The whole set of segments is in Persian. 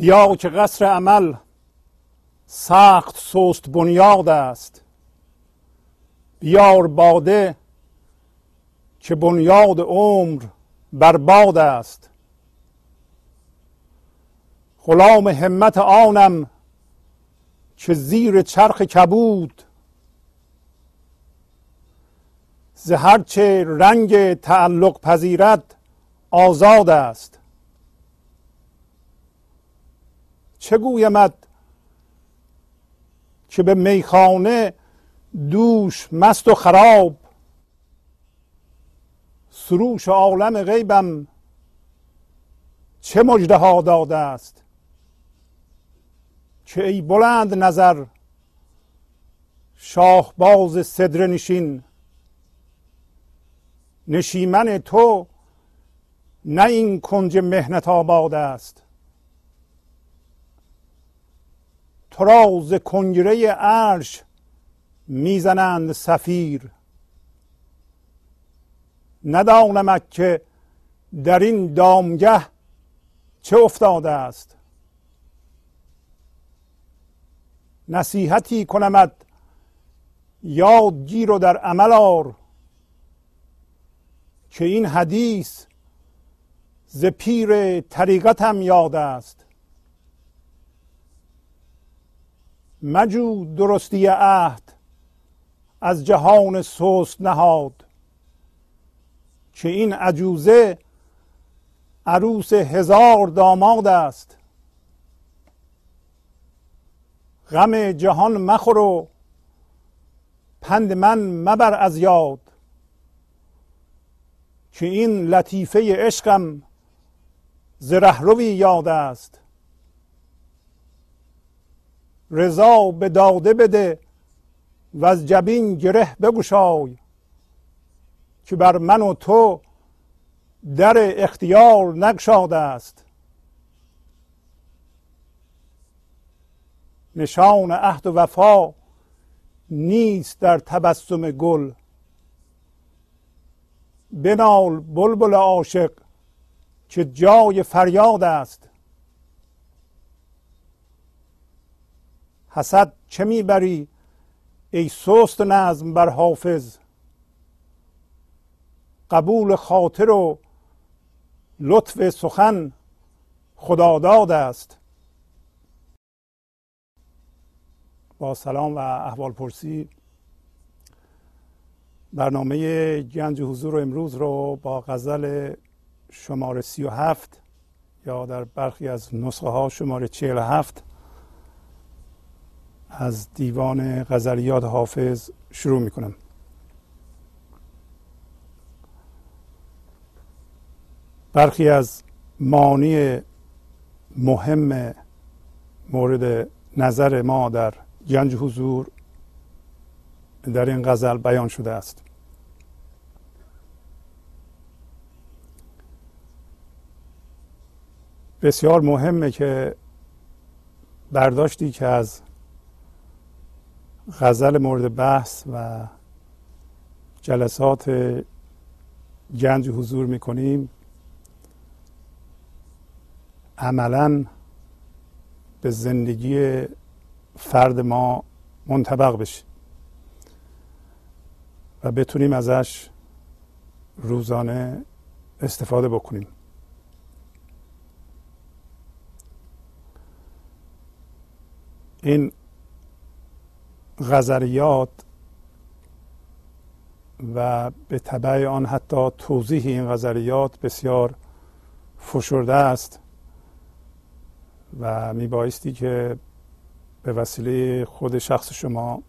بیا که قصر عمل. سخت سست بنیاد است. بیار باده که بنیاد عمر برباد است. غلام همت آنم که زیر چرخ کبود. ز هرچه رنگ تعلق پذیرد آزاد است. چه گویمد که به میخانه دوش مست و خراب؟ سروش عالم غیبم چه مجده ها داده است؟ که ای بلند نظر شاهباز صدر نشین؟ نشیمن تو نه این کنج مهنت آباد است. تو را ز کنگره عرش می‌زنند سفیر. ندانمک که در این دامگه چه افتاده است. نصیحتی کنمد یاد گیر و در عمل آر که این حدیث ز پیر طریقتم یاد است. مجو درستی عهد از جهان سست نهاد. که این عجوزه عروس هزار داماد است. غم جهان مخور و پند من مبر از یاد. که این لطیفه عشقم ز یاد است. رضا به داده بده و از جبین گره بگشای که بر من و تو در اختیار نگشاده است. نشان عهد و وفا نیست در تبسم گل. بنال بلبل عاشق که جای فریاد است. حسد چه می‌بری؟ ای سست نظم بر حافظ. قبول خاطر و لطف سخن خداداد است. با سلام و احوال پرسی برنامه گنج حضور امروز رو با غزل شماره سی و هفت یا در برخی از نسخه ها شماره چهل هفت از دیوان غزلیات حافظ شروع می کنم برخی از معنی مهم مورد نظر ما در گنج حضور در این غزل بیان شده است. بسیار مهمه که برداشتی که از غزل مورد بحث و جلسات گنج حضور می‌کنیم. عملا به زندگی فرد ما منطبق بشه و بتونیم ازش روزانه استفاده بکنیم. این غزریات و به طبع آن حتی توضیح این غزریات بسیار فشرده است و میبایستی که به وسیله خود شخص شما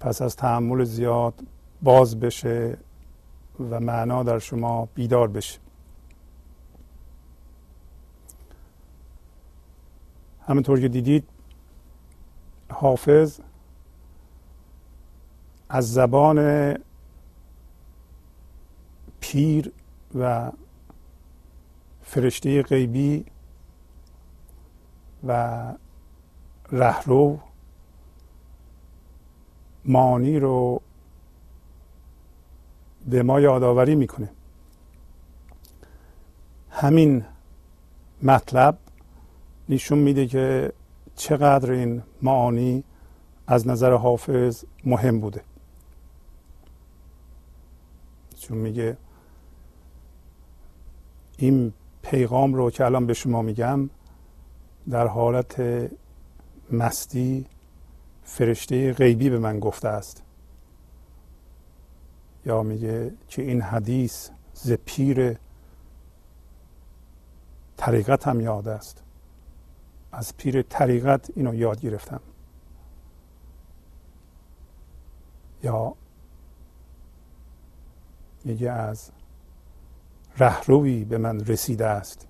پس از تحمل زیاد باز بشه و معنا در شما بیدار بشه. همینطور که دیدید حافظ از زبان پیر و فرشته غیبی و رهرو مانی رو به ما یادآوری می‌کنه. همین مطلب نشون میده که چقدر این معانی از نظر حافظ مهم بوده. چون میگه این پیغام رو که الان به شما میگم در حالت مستی فرشته غیبی به من گفته است. یا میگه که این حدیث ز پیر طریقت هم یاد است. از پیر طریقت اینو یاد گرفتم. یا میگه از رهروی به من رسیده است.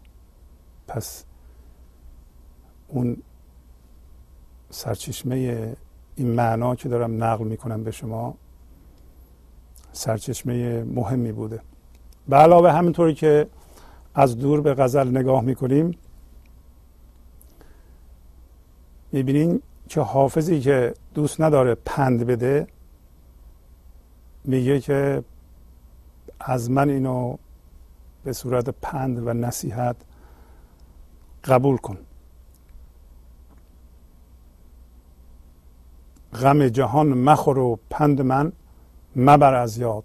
پس اون سرچشمه این معنا که دارم نقل می‌کنم به شما سرچشمه مهمی بوده. به علاوه همینطوری که از دور به غزل نگاه می‌کنیم می‌بینیم که حافظی که دوست نداره پند بده میگه که از من اینو به صورت پند و نصیحت قبول کن. غم جهان مخور و پند من مبر از یاد.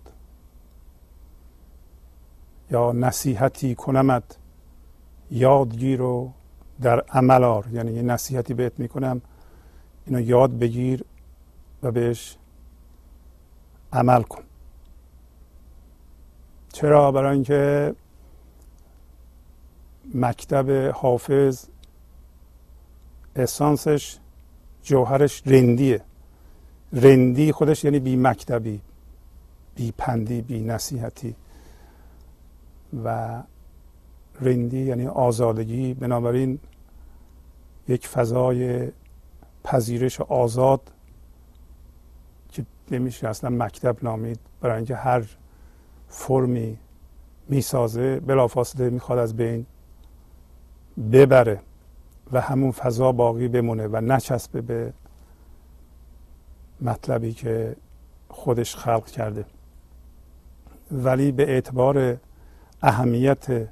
یا نصیحتی کنمت یادگیر و در عمل آر. یعنی یه نصیحتی بهت می‌کنم اینو یاد بگیر و بهش عمل کن. چرا؟ برای اینکه مکتب حافظ اسانسش جوهرش رندیه. رندی خودش یعنی بی مکتبی بی پندی بی نصیحتی. و رندی یعنی آزادگی. بنابراین یک فضای پذیرش آزاد که نمیشه اصلا مکتب نامید. برای اینکه هر فرمی می‌سازه بلافاصله می‌خواد از بین ببره و همون فضا باقی بمونه و نچسبه به مطلبی که خودش خلق کرده. ولی به اعتبار اهمیت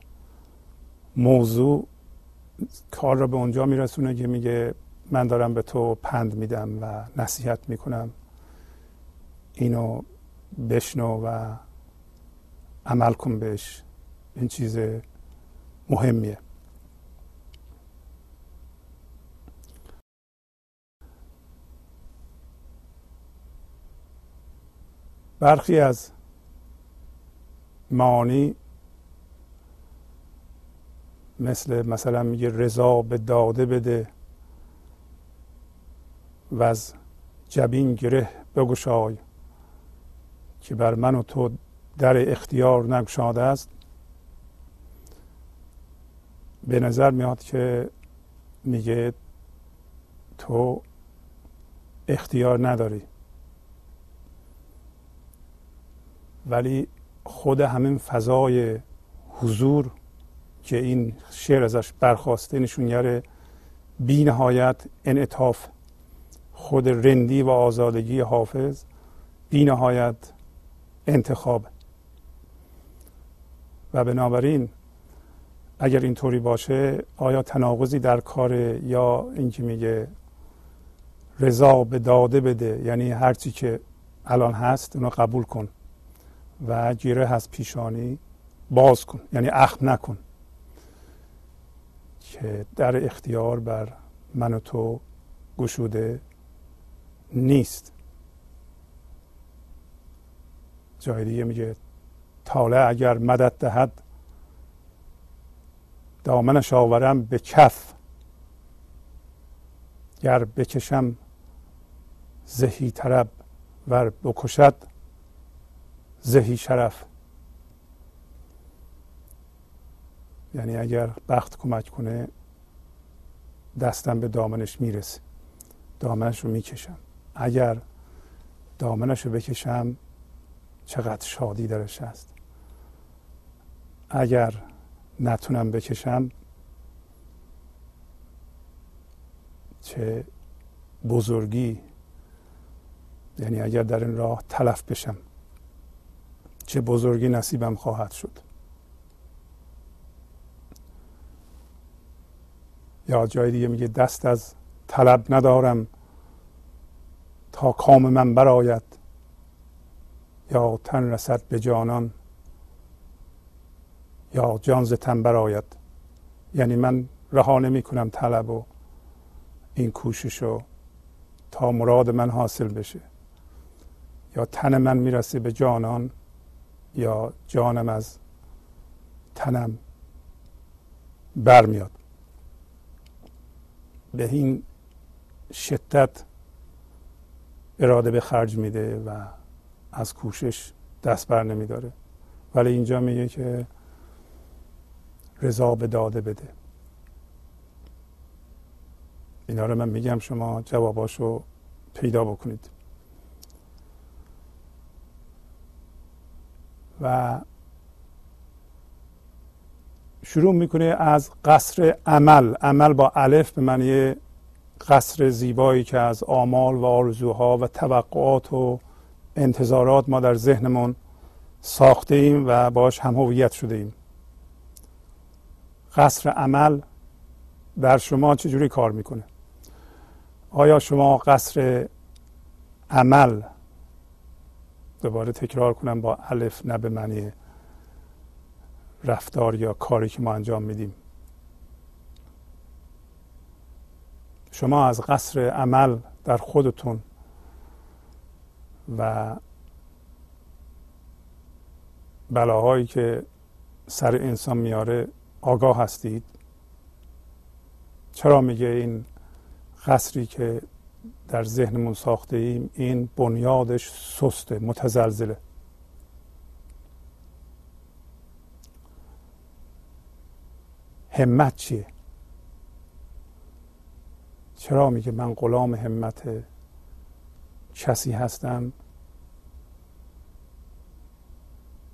موضوع کار را به اونجا میرسونه که میگه من دارم به تو پند میدم و نصیحت می‌کنم اینو بشنو و عمل کن بهش. این چیز مهمیه. برخی از معانی مثل مثلا میگه رضا به داده بده و از جبین گره بگشای که بر من و تو در اختیار نگشاده است. به نظر میاد که میگه تو اختیار نداری. ولی خود همین فضای حضور که این شعر ازش برخواسته نشونگر بی نهایت انعطاف خود رندی و آزادگی حافظ بی نهایت انتخاب. و بنابراین اگر اینطوری باشه آیا تناقضی در کار یا اینکه میگه رضا به داده بده یعنی هرچی که الان هست اونو قبول کن و گیره از پیشانی باز کن یعنی اخم نکن. که در اختیار بر من و تو گشوده نیست. جای دیگه میگه تاله اگر مدد دهد دامنش آورم به کف. گر بکشم زهی طرب ور بکشد زهی شرف. یعنی اگر بخت کمک کنه دستم به دامنش می‌رسه. دامنش رو می‌کشم. اگر دامنش رو بکشم چقدر شادی درش هست. اگر نتونم بکشم چه بزرگی. یعنی اگر در این راه تلف بشم چه بزرگی نصیبم خواهد شد. یا جای دیگه میگه دست از طلب ندارم تا کام من برآید. یا تن رسد به جانان یا جان ز تن برآید. یعنی من رها نمی کنم طلب و این کوشش رو تا مراد من حاصل بشه. یا تن من می‌رسه به جانان یا جانم از تنم برمیاد. به این شدت اراده به خرج میده و از کوشش دست بر نمیداره. ولی اینجا میگه که رضا به داده بده. اینا رو من میگم شما جواباشو پیدا بکنید. و شروع می‌کنه از قصر عمل. عمل با الف به معنی قصر زیبایی که از آمال و آرزوها و توقعات و انتظارات ما در ذهنمون ساخته ایم و باش هم هویت شده ایم. قصر عمل در شما چجوری کار می‌کنه؟ آیا شما قصر عمل دوباره تکرار کنم با الف نه به معنی رفتار یا کاری که ما انجام میدیم؟ شما از قصر عمل در خودتون و بلاهایی که سر انسان میاره آگاه هستید. چرا میگه این قصری که در ذهنمون ساخته ایم؟ این بنیادش سسته متزلزله. همت چیه؟ چرا میگه من غلام همت کسی هستم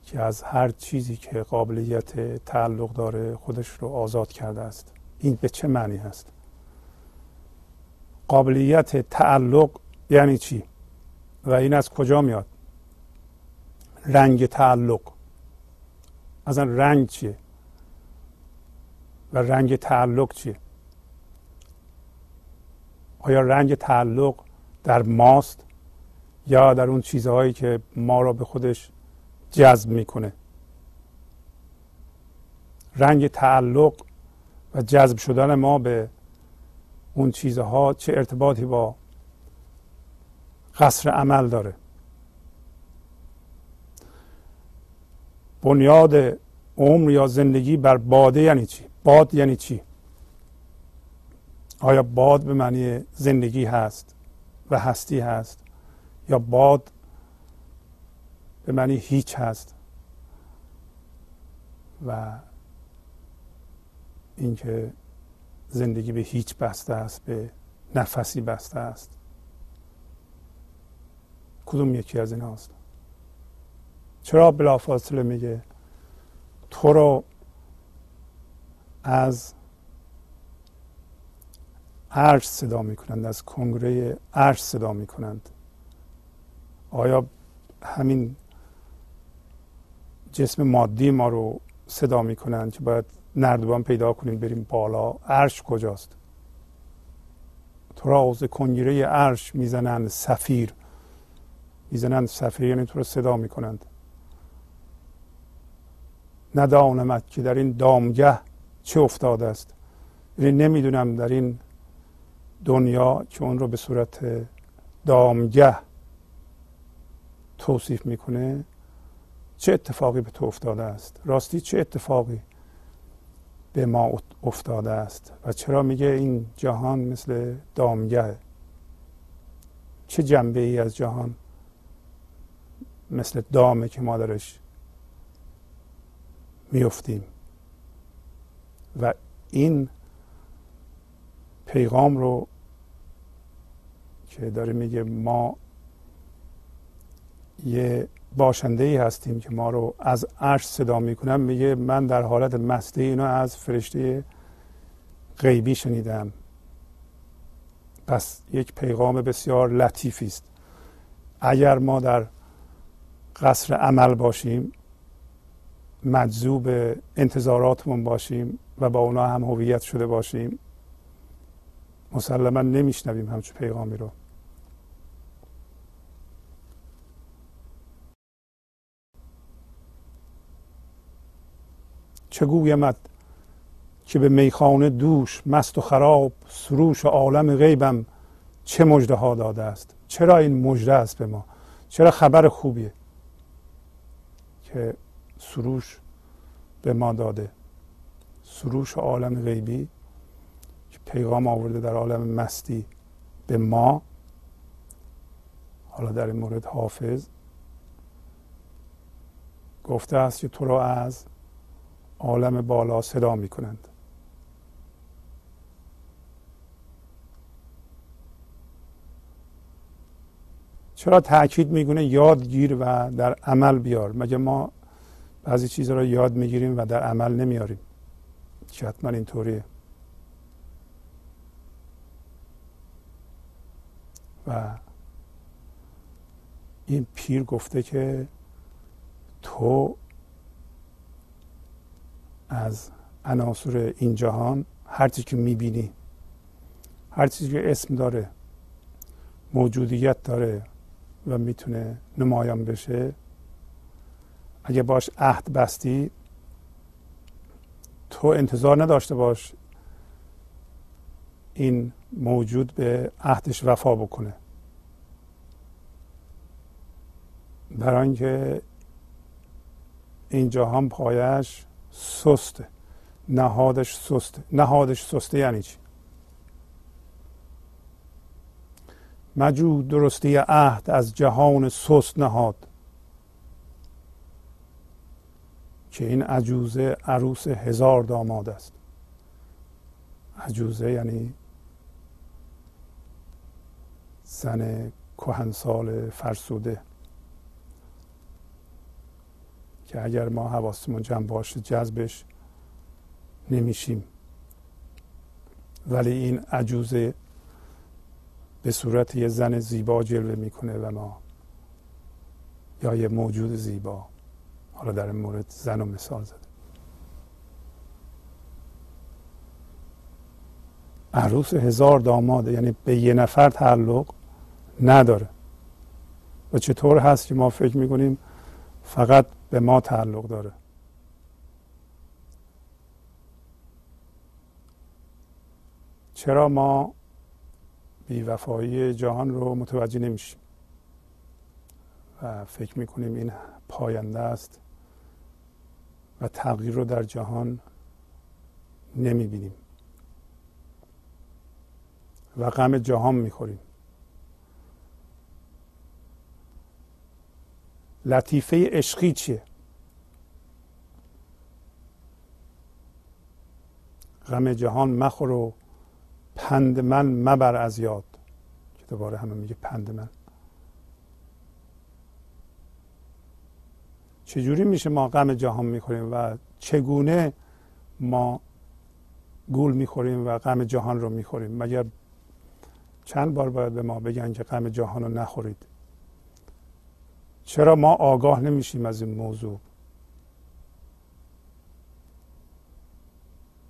که از هر چیزی که قابلیت تعلق داره خودش رو آزاد کرده است. این به چه معنی هست؟ قابلیت تعلق یعنی چی؟ و این از کجا میاد؟ رنگ تعلق. اصلا رنگ چیه؟ و رنگ تعلق چیه؟ آیا رنگ تعلق در ماست؟ یا در اون چیزهایی که ما را به خودش جذب می‌کنه. رنگ تعلق و جذب شدن ما به اون چیزها چه ارتباطی با قصر عمل داره. بنیاد عمر یا زندگی بر باده یعنی چی؟ باد یعنی چی؟ آیا باد به معنی زندگی هست و هستی هست؟ یا باد به معنی هیچ هست و اینکه زندگی به هیچ بسته است به نفسی بسته است. کدوم یکی از این هاست چرا بلافاصله میگه تو رو از عرش صدا می‌کنند از کنگره عرش صدا می‌کنند؟ آیا همین جسم مادی ما رو صدا می‌کنند که باید نردبان پیدا کنیم بریم بالا؟ عرش کجاست؟ تو را از کنگره عرش می‌زنند سفیر. می‌زنند سفیر یعنی تو رو صدا می‌کنند. ندانمت که در این دامگه چه افتاده است. یعنی نمی‌دونم در این دنیا که اون رو به صورت دامگه توصیف می‌کنه چه اتفاقی به تو افتاده است؟ راستی چه اتفاقی به ما افتاده است؟ و چرا میگه این جهان مثل دامگه؟ چه جنبه ای از جهان مثل دامه که ما درش میفتیم و این پیغام رو که داره میگه ما یه باشنده ای هستیم که ما رو از عرش صدا می‌کنم میگه من در حالت مسته اینو از فرشته غیبی شنیدم. پس یک پیغام بسیار لطیفی است. اگر ما در قصر عمل باشیم مجذوب انتظاراتمون باشیم و با اونا هم هویت شده باشیم مسلما نمیشنویم همچون پیغامی رو. چه گویمت که به میخانه دوش مست و خراب سروش عالم غیبم چه مجده ها داده است؟ چرا این مجده است به ما؟ چرا خبر خوبیه که سروش به ما داده؟ سروش عالم غیبی که پیغام آورده در عالم مستی به ما؟ حالا در این مورد حافظ گفته است که تو را از عالم بالا صدا می کنند چرا تاکید می‌کنه یادگیر و در عمل بیار؟ مگه ما بعضی چیزها رو یاد می‌گیریم و در عمل نمیاریم که حتما اینطوریه. و این پیر گفته که تو از عناصر این جهان هر چیزی که می‌بینی هر چیزی که اسم داره موجودیت داره و می‌تونه نمایان بشه اگه باش عهد بستی تو انتظار نداشته باش این موجود به عهدش وفا بکنه. برای اینکه این جهان پایش سسته نهادش سسته نهادش سسته یعنی چی؟ مجود درستی عهد از جهان سست نهاد. که این عجوزه عروس هزار داماد است. عجوزه یعنی زن کهنسال فرسوده. که اگر ما حواسمون جمع باشه جذبش نمیشیم. ولی این عجوزه به صورت یه زن زیبا جلوه می‌کنه و ما یا یه موجود زیبا. حالا در این مورد زن و مثال زده عروس هزار داماده یعنی به یه نفر تعلق نداره. و چطور هست که ما فکر می‌کنیم فقط به ما تعلق داره. چرا ما بیوفایی جهان رو متوجه نمیشیم؟ و فکر می‌کنیم این پاینده است و تغییر رو در جهان نمی‌بینیم. و غم جهان می‌خوریم. لطیفه عشقی چیه؟ غم جهان مخور و پند من مبر از یاد که دوباره همه میگه پند من. چجوری میشه ما غم جهان می‌خوریم و چگونه ما گول می‌خوریم و غم جهان رو می‌خوریم؟ مگر چند بار باید به ما بگن که غم جهان رو نخورید؟ چرا ما آگاه نمیشیم از این موضوع؟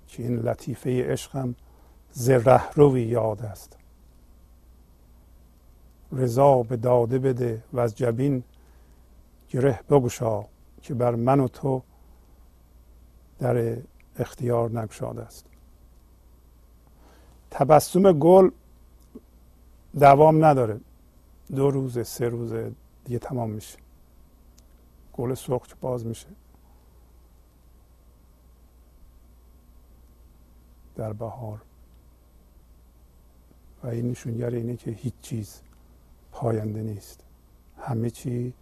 که این لطیفه عشقم ز رهروی یاد است. رضا به داده بده و از جبین گره بگشا که بر من و تو در اختیار نگشاده است. تبسم گل دوام نداره. دو روز سه روز دیگه تمام میشه. گل سرخ باز میشه. در بهار. و این نشونگر اینه که هیچ چیز پاینده نیست. همه چی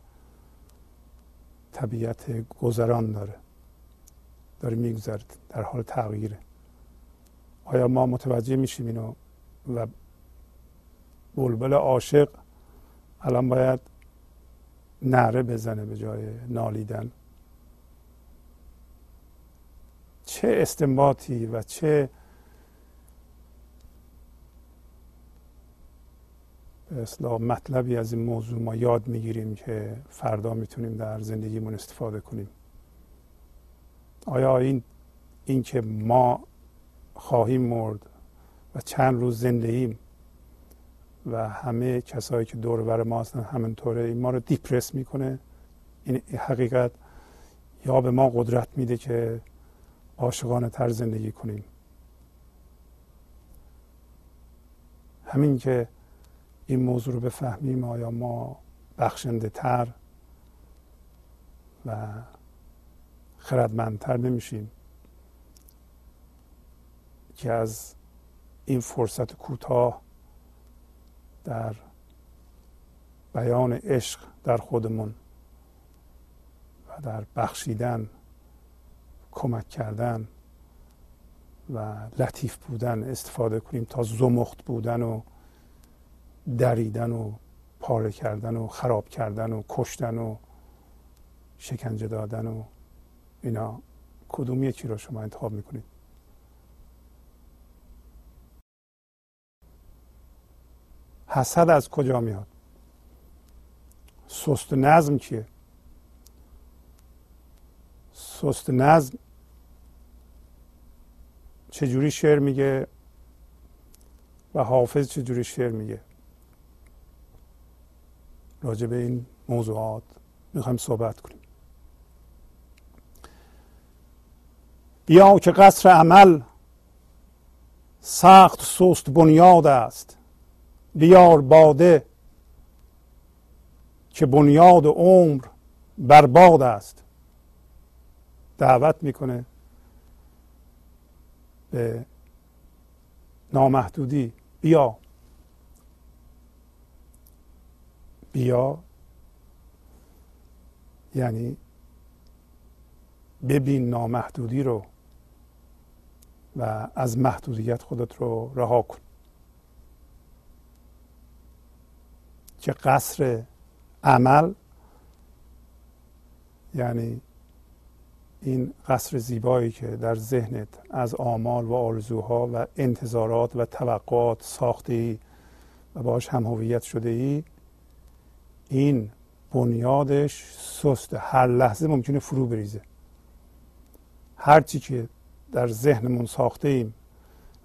طبیعت گذران داره. داره میگذرد در حال تغییره. آیا ما متوجه میشیم اینو؟ و بلبل عاشق الان باید نره بزنه به جای نالیدن. چه استنباطی و چه اصلا مطلبی از این موضوع ما یاد می‌گیریم که فردا می‌تونیم در زندگیمون استفاده کنیم. آیا این این که ما خواهیم مرد و چند روز زنده و همه کسایی که دور بر ما هستن همینطوره. این ما رو دیپرس می‌کنه. این حقیقت یا به ما قدرت میده که عاشقانه تر زندگی کنیم. همین که این موضوع رو بفهمیم آیا ما بخشنده تر و خردمندتر نمیشیم که از این فرصت کوتاه در بیان عشق در خودمون و در بخشیدن کمک کردن و لطیف بودن استفاده کنیم تا زمخت بودن و دریدن و پاره کردن و خراب کردن و کشتن و شکنجه دادن و اینا. کدوم یکی رو شما انتخاب می‌کنید؟ حسد از کجا میاد؟ سست نظم کیه سست نظم چجوری شعر میگه؟ و حافظ چجوری شعر میگه؟ راجع به این موضوعات می‌خوایم صحبت کنیم. بیا که قصر عمل سخت سست بنیاد است. بیار باده که بنیاد عمر برباد است. دعوت می‌کنه به نامحدودی. بیا. بیا. یعنی ببین نامحدودی رو و از محدودیت خودت رو رها کن. که قصر عمل یعنی این قصر زیبایی که در ذهنت از آمال و آرزوها و انتظارات و توقعات ساخته ای و باش هم هویت شده ای این بنیادش سست. هر لحظه ممکنه فرو بریزه. هرچی که در ذهنمون ساخته ایم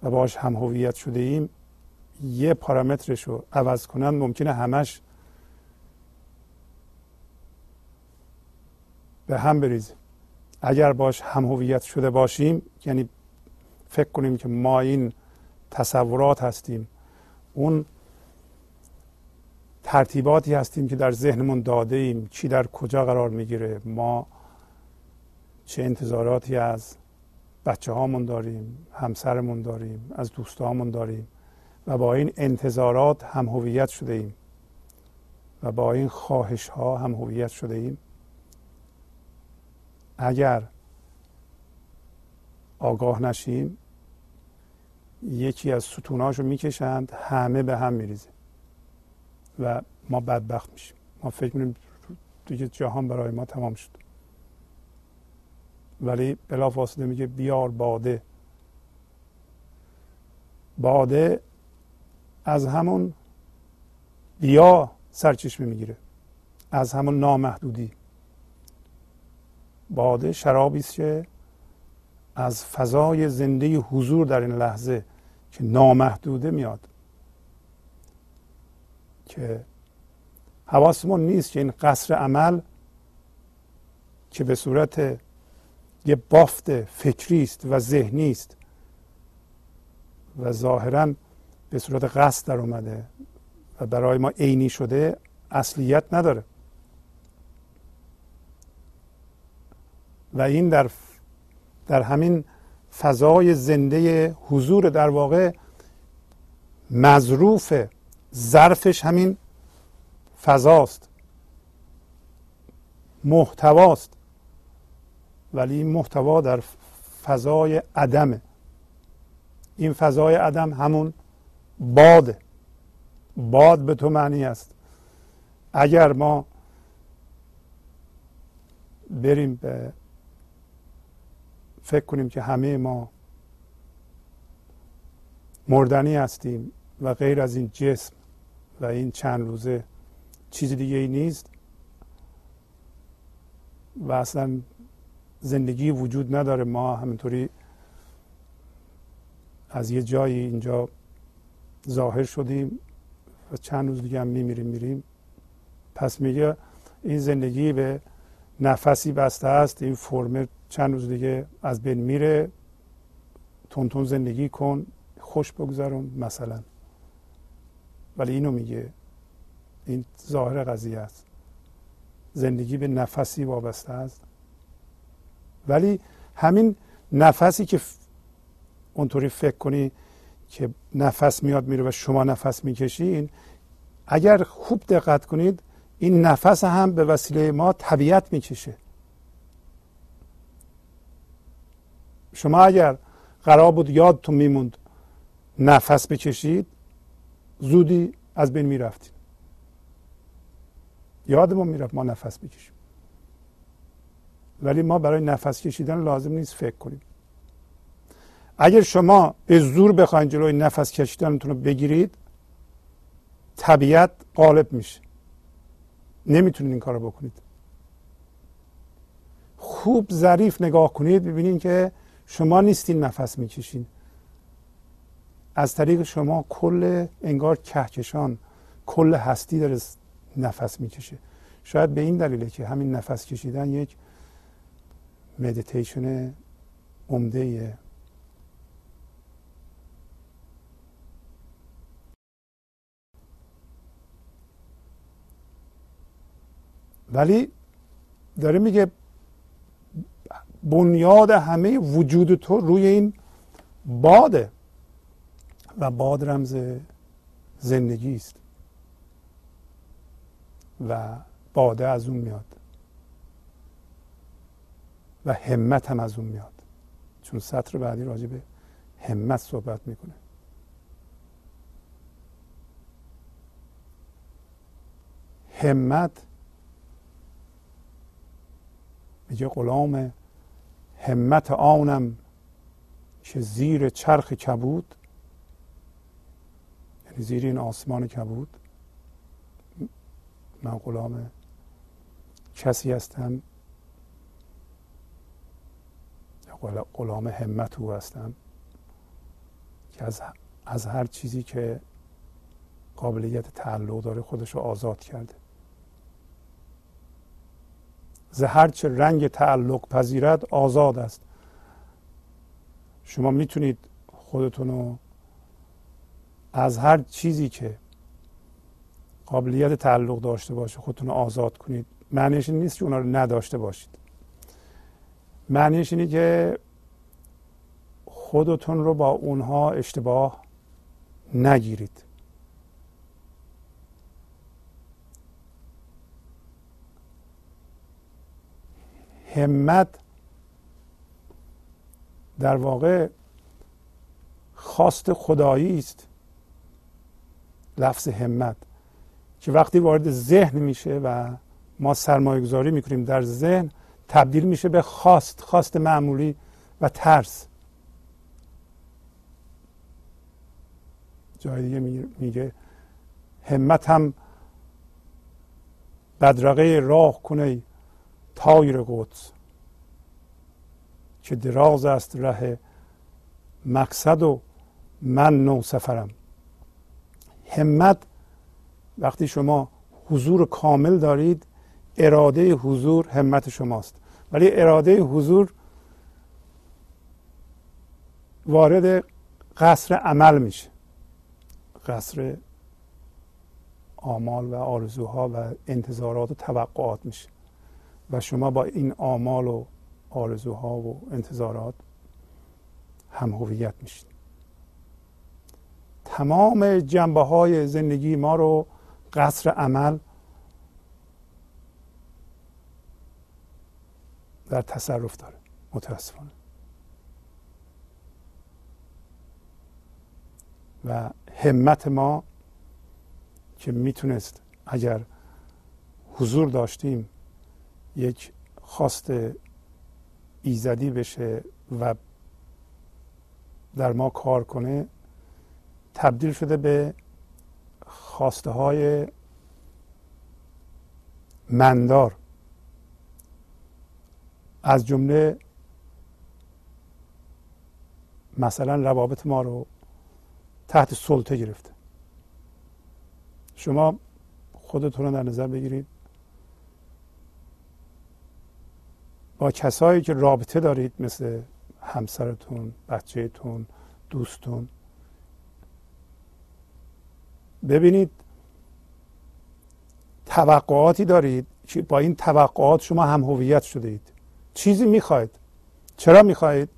و باش هم هویت شده ایم یه پارامترش رو عوض کنن ممکنه همش به هم بریزه. اگر باش هم هویت شده باشیم یعنی فکر کنیم که ما این تصورات هستیم اون ترتیباتی هستیم که در ذهنمون داده ایم چی در کجا قرار می‌گیره ما چه انتظاراتی از بچه هامون داریم همسرمون داریم از دوستامون داریم. و با این انتظارات هم هویت شده ایم. و با این خواهش ها هم هویت شده ایم. اگر آگاه نشیم یکی از ستوناش رو می‌کشند همه به هم میریزه. و ما بدبخت میشیم. ما فکر می‌کنیم دیگه جهان برای ما تمام شد. ولی بلافاصله میگه بیار باده. باده از همون بیا سرچشمه می‌گیره. از همون نامحدودی. باده شرابی است که از فضای زنده حضور در این لحظه که نامحدوده میاد. که حواسمون نیست که این قصر عمل که به صورت یه بافت فکری است و ذهنی است و ظاهرا به صورت قصد در اومده و برای ما عینی شده اصلیت نداره. و این در در همین فضای زنده حضور در واقع مظروف ظرفش همین فضاست. محتواست. ولی این محتوا در فضای عدمه. این فضای عدم همون باده باد به تو معنی است. اگر ما بریم به فکر کنیم که همه ما مردنی هستیم و غیر از این جسم و این چند روزه چیز دیگه ای نیست و اصلا زندگی وجود نداره ما همینطوری از یه جایی اینجا ظاهر شدیم و چند روز دیگه هم میمیریم میریم. پس میگه این زندگی به نفسی بسته است این فرم چند روز دیگه از بین میره. تون زندگی کن خوش بگذارم مثلا. ولی اینو میگه این ظاهر قضیه است. زندگی به نفسی وابسته است. ولی همین نفسی که اونطوری فکر کنی که نفس میاد میره و شما نفس می‌کشین اگر خوب دقت کنید این نفس هم به وسیله ما طبیعت می‌کشه. شما اگر قرار بود یادتون میموند نفس بکشید زودی از بین می‌رفتیم یادمون می‌رفت ما نفس بکشیم. ولی ما برای نفس کشیدن لازم نیست فکر کنیم. اگر شما به زور بخواید جلوی نفس کشیدنتون رو بگیرید طبیعت غالب میشه. نمی‌تونید این کار رو بکنید. خوب ظریف نگاه کنید ببینید که شما نیستین نفس می‌کشین. از طریق شما کل انگار کهکشان کل هستی داره نفس می‌کشه. شاید به این دلیله که همین نفس کشیدن یک مدیتیشن عمده ولی داره میگه بنیاد همه وجود تو روی این باده و باد رمز زندگی است و باده از اون میاد و همت هم از اون میاد. چون سطر بعدی راجع به همت صحبت می‌کنه. همت میگه غلام همت آنم که زیر چرخ کبود یعنی زیر این آسمان کبود. من غلام کسی هستم غلام همت او هستم که از, از هر چیزی که قابلیت تعلق داره خودش رو آزاد کرده. ز چه رنگ تعلق پذیرد آزاد است. شما می‌تونید خودتون رو از هر چیزی که قابلیت تعلق داشته باشه خودتون رو آزاد کنید. معنیش این نیست که اونا رو نداشته باشید. معنیش اینه که خودتون رو با اونها اشتباه نگیرید. همت در واقع خواست خدایی است. لفظ همت. که وقتی وارد ذهن میشه و ما سرمایه گذاری می‌کنیم در ذهن تبدیل میشه به خواست خواست معمولی و ترس. جای دیگه میگه همت هم بدرقه راه کنه تایر قدس که دراز است ره مقصد و من نو سفرم. همت وقتی شما حضور کامل دارید اراده حضور همت شماست. ولی اراده حضور وارد قصر عمل میشه. قصر آمال و آرزوها و انتظارات و توقعات میشه. و شما با این آمال و آرزوها و انتظارات هم هویت میشید. تمام جنبه های زندگی ما رو قصر عمل در تصرف داره متاسفانه. و همت ما که می‌تونست اگر حضور داشتیم یک خواست ایزدی بشه و در ما کار کنه تبدیل شده به خواسته های مندار. از جمله مثلا روابط ما رو تحت سلطه گرفته. شما خودتون رو در نظر بگیرید. با کسایی که رابطه دارید مثل همسرتون بچهتون دوستون ببینید توقعاتی دارید که با این توقعات شما هم هویت شده اید. چیزی می‌خواید. چرا می‌خواهید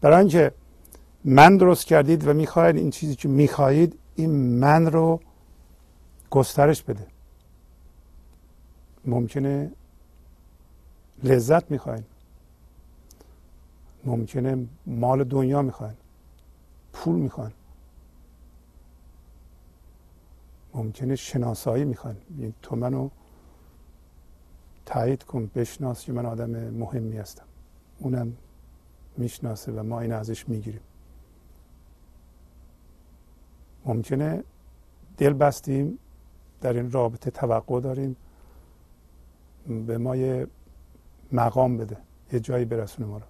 برای اینکه من درست کردید و می‌خواهید این چیزی که می‌خواهید این من رو گسترش بده. ممکنه لذت می‌خواین. ممکنه مال دنیا می‌خواین. پول می‌خواین. ممکنه شناسایی می‌خواین. تو منو تایید کن بشناس که من آدم مهمی هستم. اونم می‌شناسه و ما این ازش می‌گیریم. ممکنه دل بستیم در این رابطه توقع داریم. به ما یه مقام بده. یه جایی برسونه ما رو.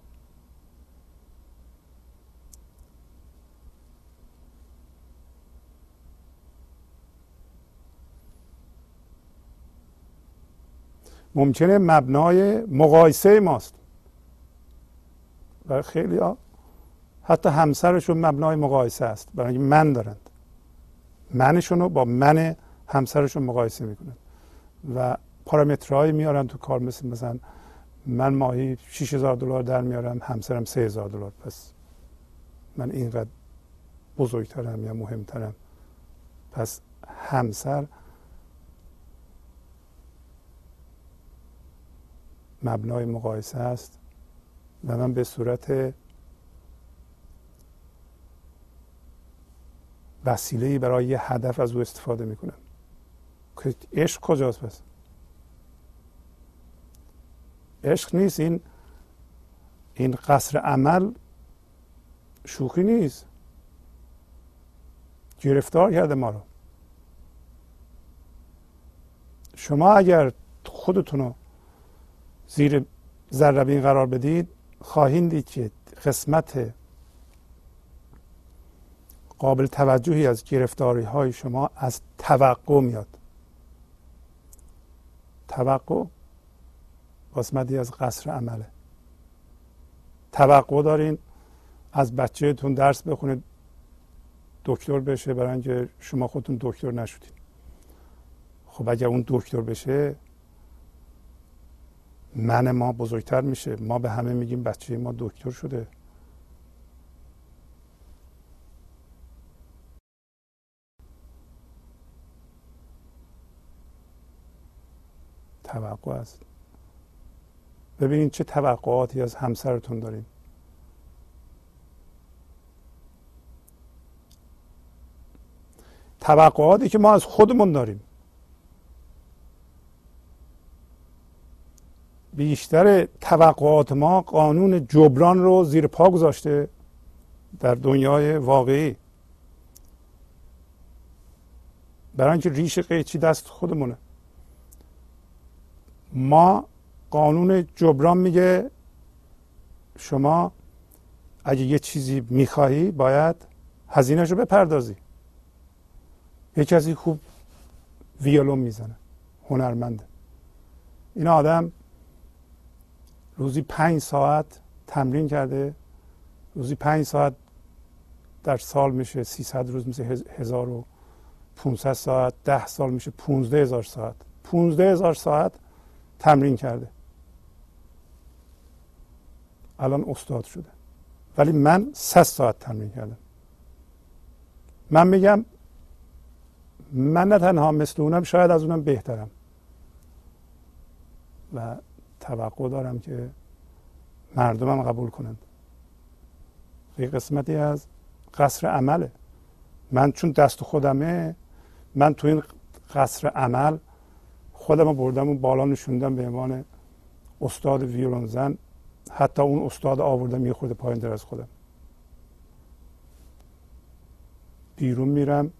ممکنه مبنای مقایسه ماست. و خیلی ها حتی همسرشون مبنای مقایسه است. برای من دارند. منشون رو با من همسرشون مقایسه می‌کنند. و پارامترهایی میارن تو کار مثل مثلا من ماهی 6000 دلار در میارم همسرم 3000 دلار. پس من اینقدر بزرگترم یا مهمترم؟ پس همسر مبنای مقایسه است و من به صورت وسیله برای یه هدف از او استفاده می‌کنم. عشق کجاست پس؟ عشق نیست این این قصر عمل شوخی نیست. گرفتار کرده ما رو. شما اگر خودتون رو زیر ذربین قرار بدید خواهید دید که قسمت قابل توجهی از گرفتاری های شما از توقع میاد. توقع؟ قسمتی از قصر عمله. توقع دارین از بچهتون درس بخونید دکتر بشه برای اینکه شما خودتون دکتر نشدید خب اگر اون دکتر بشه من ما بزرگتر میشه. ما به همه میگیم بچه ما دکتر شده. توقع است. ببینید چه توقعاتی از همسرتون دارین. توقعاتی که ما از خودمون داریم. بیشتر توقعات ما قانون جبران رو زیر پا گذاشته در دنیای واقعی. برای اینکه ریش قیچی دست خودمونه. ما قانون جبران میگه شما اگه یه چیزی می‌خواهی باید هزینهش رو بپردازی. یه کسی خوب ویولون می‌زنه هنرمنده این آدم روزی پنج ساعت تمرین کرده روزی پنج ساعت در سال میشه 300 روز میشه 1500 ساعت ده سال میشه 15 هزار ساعت. 15 هزار ساعت تمرین کرده. الان استاد شده. ولی من سه ساعت تمرین کردم. من میگم من نه تنها مثل اونم شاید از اونم بهترم. و توقع دارم که مردمم قبول کنند. یه قسمتی از قصر عمله. من چون دست خودمه من تو این قصر عمل خودم بردم و بالا نشوندم به عنوان استاد ویولون زن حتی اون استاد آوردم یه خورده پایین در از خودم. بیرون میرم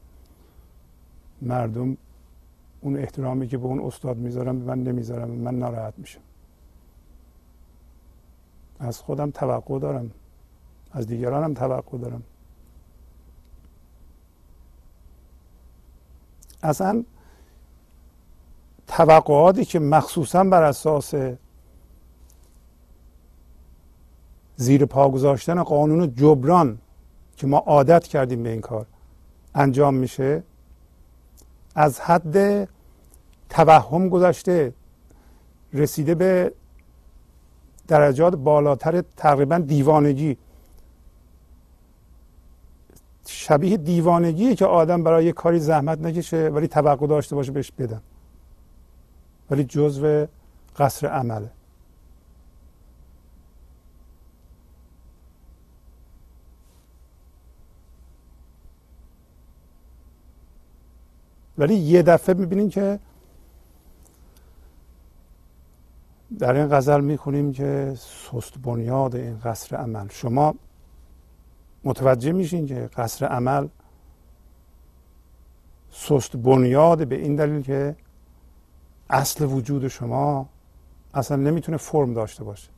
مردم اون احترامی که به اون استاد می‌ذارم به من نمی‌ذارم من ناراحت میشم از خودم توقع دارم. از دیگرانم توقع دارم. اصلا توقعاتی که مخصوصا بر اساس زیر پا گذاشتن قانون جبران که ما عادت کردیم به این کار انجام میشه از حد توهم گذشته رسیده به درجات بالاتر تقریبا دیوانگی. شبیه دیوانگیه که آدم برای یه کاری زحمت نکشه ولی توقع داشته باشه بهش بدن. ولی جزو قصر عمله. ولی یه دفعه می‌بینیم که در این غزل می‌خونیم که سست بنیاد این قصر عمل. شما متوجه میشین که قصر عمل سست بنیاد به این دلیل که اصل وجود شما اصلا نمی‌تونه فرم داشته باشه.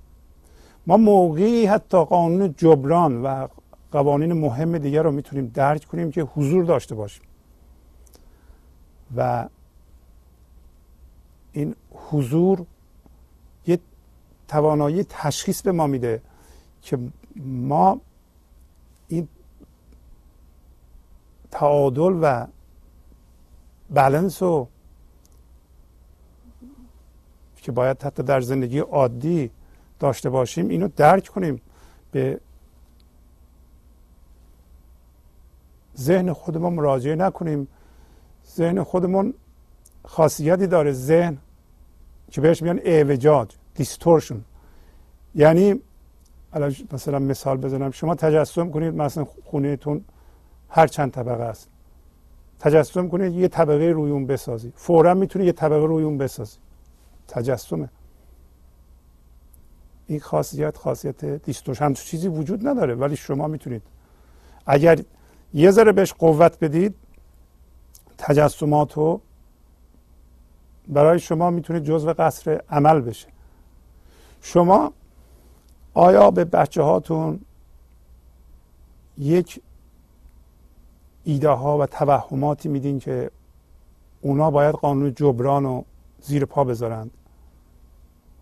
ما موقعی حتی قانون جبران و قوانین مهم دیگر رو می‌تونیم درک کنیم که حضور داشته باشیم. و این حضور یه توانایی تشخیص به ما میده که ما این تعادل و بلنس رو که باید حتی در زندگی عادی داشته باشیم اینو درک کنیم به ذهن خودمون مراجعه نکنیم. ذهن خودمون خاصیتی داره. ذهن که بهش میگن اعوجاج دیستورشن. یعنی مثلا مثال بزنم. شما تجسم کنید مثلا خونهتون هر چند طبقه است. تجسم کنید یه طبقه روی اون بسازی. فورا می‌تونی یه طبقه روی اون بسازی. تجسمه. این خاصیت خاصیت دیستورشن. هم چیزی وجود نداره ولی شما می‌تونید. اگر یه ذره بهش قوت بدید تجسمات رو برای شما می‌تونه جزو قصر عمل بشه. شما آیا به بچه هاتون یک ایده ها و توهماتی میدین که اونا باید قانون جبران رو زیر پا بذارند؟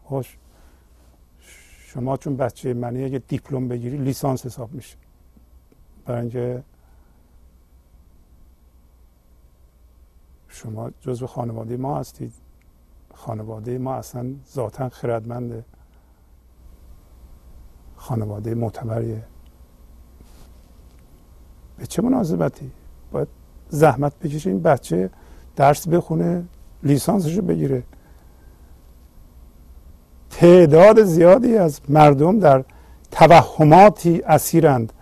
خوش شما چون بچه منی اگه دیپلم بگیری لیسانس حساب میشه. برای اینکه شما جزو خانواده ما هستید. خانواده ما اصلا ذاتا خردمنده. خانواده معتبریه. به چه مناسبتی؟ باید زحمت بکشه این بچه درس بخونه لیسانسشو بگیره. تعداد زیادی از مردم در توهماتی اسیرند.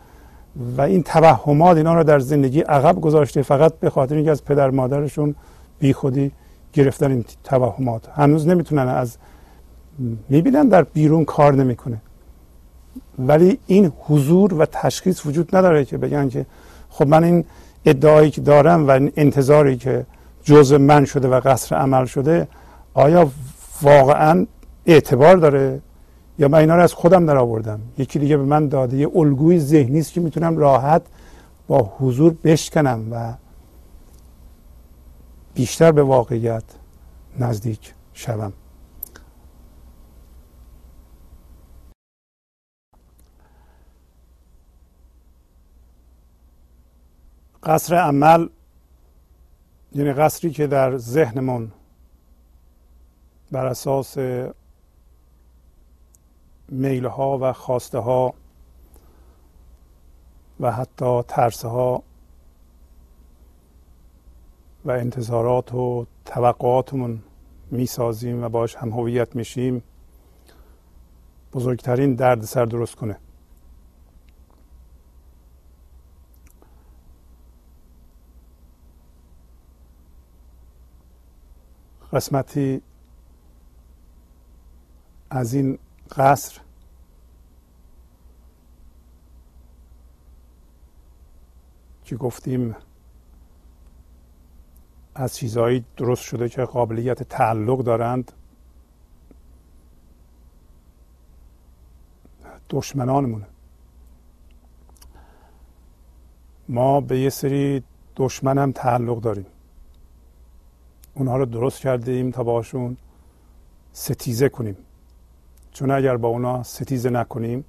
و این توهمات اینا رو در زندگی عقب گذاشته فقط به خاطر اینکه از پدر مادرشون بیخودی گرفتن این توهمات. هنوز نمی‌تونن از می‌بینن در بیرون کار نمی‌کنه. ولی این حضور و تشخیص وجود نداره که بگن که خب من این ادعایی که دارم و این انتظاری که جزء من شده و قصر عمل شده آیا واقعا اعتبار داره؟ یا من اینا رو از خودم در آوردم یکی دیگه به من داده یه الگوی ذهنی است که می‌تونم راحت با حضور بشکنم و بیشتر به واقعیت نزدیک شوم. قصر عمل یعنی قصری که در ذهنمون بر اساس میل ها و خواسته ها و حتی ترس ها و انتظارات و توقعاتمون می‌سازیم و باش هم هویت میشیم بزرگترین درد سر درست کنه. قسمتی از این قصر که گفتیم از چیزهایی درست شده که قابلیت تعلق دارند دشمنانمونه. ما به یه سری دشمن هم تعلق داریم. اونها رو درست کردیم تا باشون ستیزه کنیم. چون اگر با اونا ستیزه نکنیم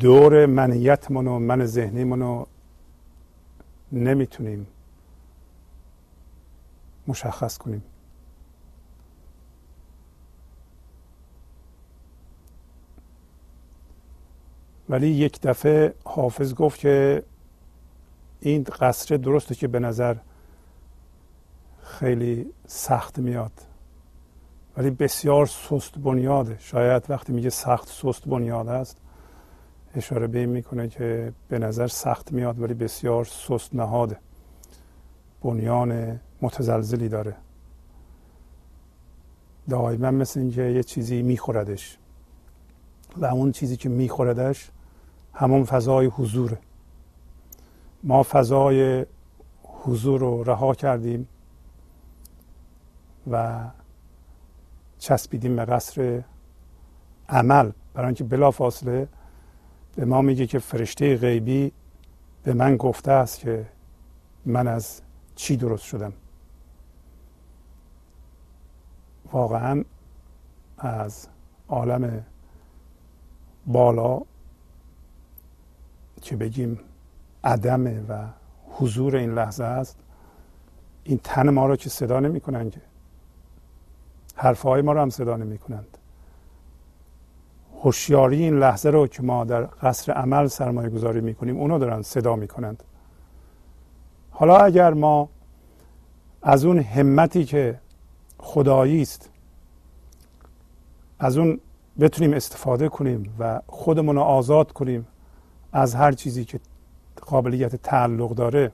دور منیتمون و من ذهنیمون رو نمی‌تونیم مشخص کنیم. ولی یک دفعه حافظ گفت که این قصر درسته که به نظر خیلی سخت میاد. ولی بسیار سست بنیاده. شاید وقتی میگه سخت سست بنیاد است اشاره به این می‌کنه که به نظر سخت میاد ولی بسیار سست نهاده بنیان متزلزلی داره. دائما مثل اینکه یه چیزی میخوردش و اون چیزی که میخوردش همون فضای حضوره. ما فضای حضور رو رها کردیم و چسبیدیم به قصر عمل. برای اینکه بلا فاصله به ما میگه که فرشته غیبی به من گفته است که من از چی درست شدم. واقعا از عالم بالا که بگیم عدم و حضور این لحظه است این تن ما رو که صدا نمی کنند که حرفهای ما رو هم صدا نمی کنند هوشیاری این لحظه رو که ما در قصر عمل سرمایه گذاری می کنیم اونو دارن صدا می کنند حالا اگر ما از اون همتی که خدایی است از اون بتونیم استفاده کنیم و خودمون رو آزاد کنیم از هر چیزی که قابلیت تعلق داره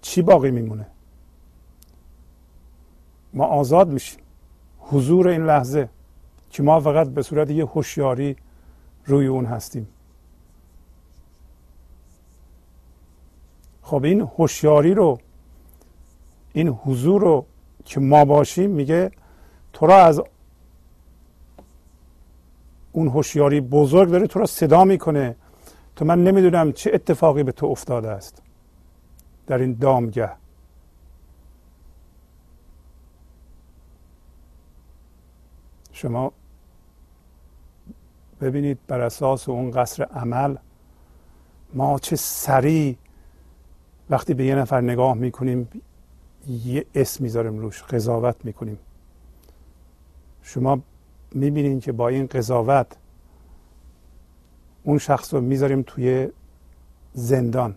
چی باقی میمونه؟ ما آزاد میشیم. حضور این لحظه که ما فقط به صورت یه هوشیاری روی اون هستیم. خب این هوشیاری رو این حضور رو که ما باشیم میگه تو را از اون هوشیاری بزرگ داره تو را صدا می‌کنه. تو من نمی‌دونم چه اتفاقی به تو افتاده است. در این دامگه. شما ببینید بر اساس اون قصر عمل ما چه سریع وقتی به یه نفر نگاه می‌کنیم یه اسم می‌ذاریم روش قضاوت می‌کنیم. شما می‌بینید که با این قضاوت اون شخص رو می‌ذاریم توی زندان.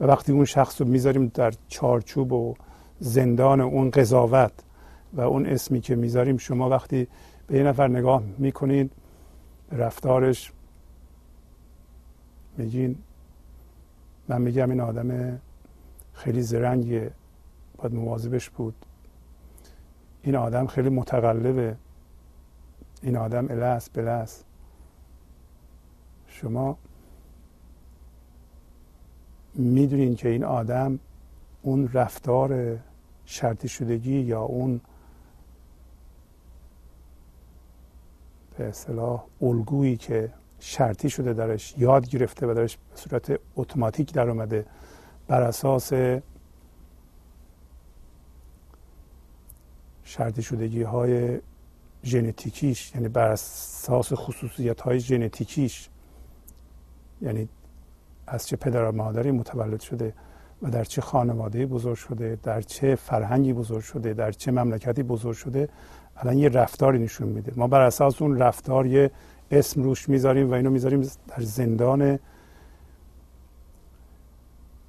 و وقتی اون شخص رو می‌ذاریم در چارچوب و زندان اون قضاوت و اون اسمی که می‌ذاریم شما وقتی به یه نفر نگاه می‌کنید رفتارش میگین من میگم این آدم خیلی زرنگیه باید مواظبش بود. این آدم خیلی متقلبه. این آدم الهست بلست. شما می‌دونین که این آدم اون رفتار شرطی شدگی یا اون به اصطلاح الگویی که شرطی شده درش یاد گرفته و درش به صورت اتوماتیک در اومده بر اساس شرطی شدگی های ژنتیکیش یعنی بر اساس خصوصیت های ژنتیکیش یعنی از چه پدر و مادری متولد شده و در چه خانواده بزرگ شده در چه فرهنگی بزرگ شده در چه مملکتی بزرگ شده الان یه رفتاری نشون میده. ما بر اساس اون رفتار یه اسم روش می‌ذاریم و اینو می‌ذاریم در زندان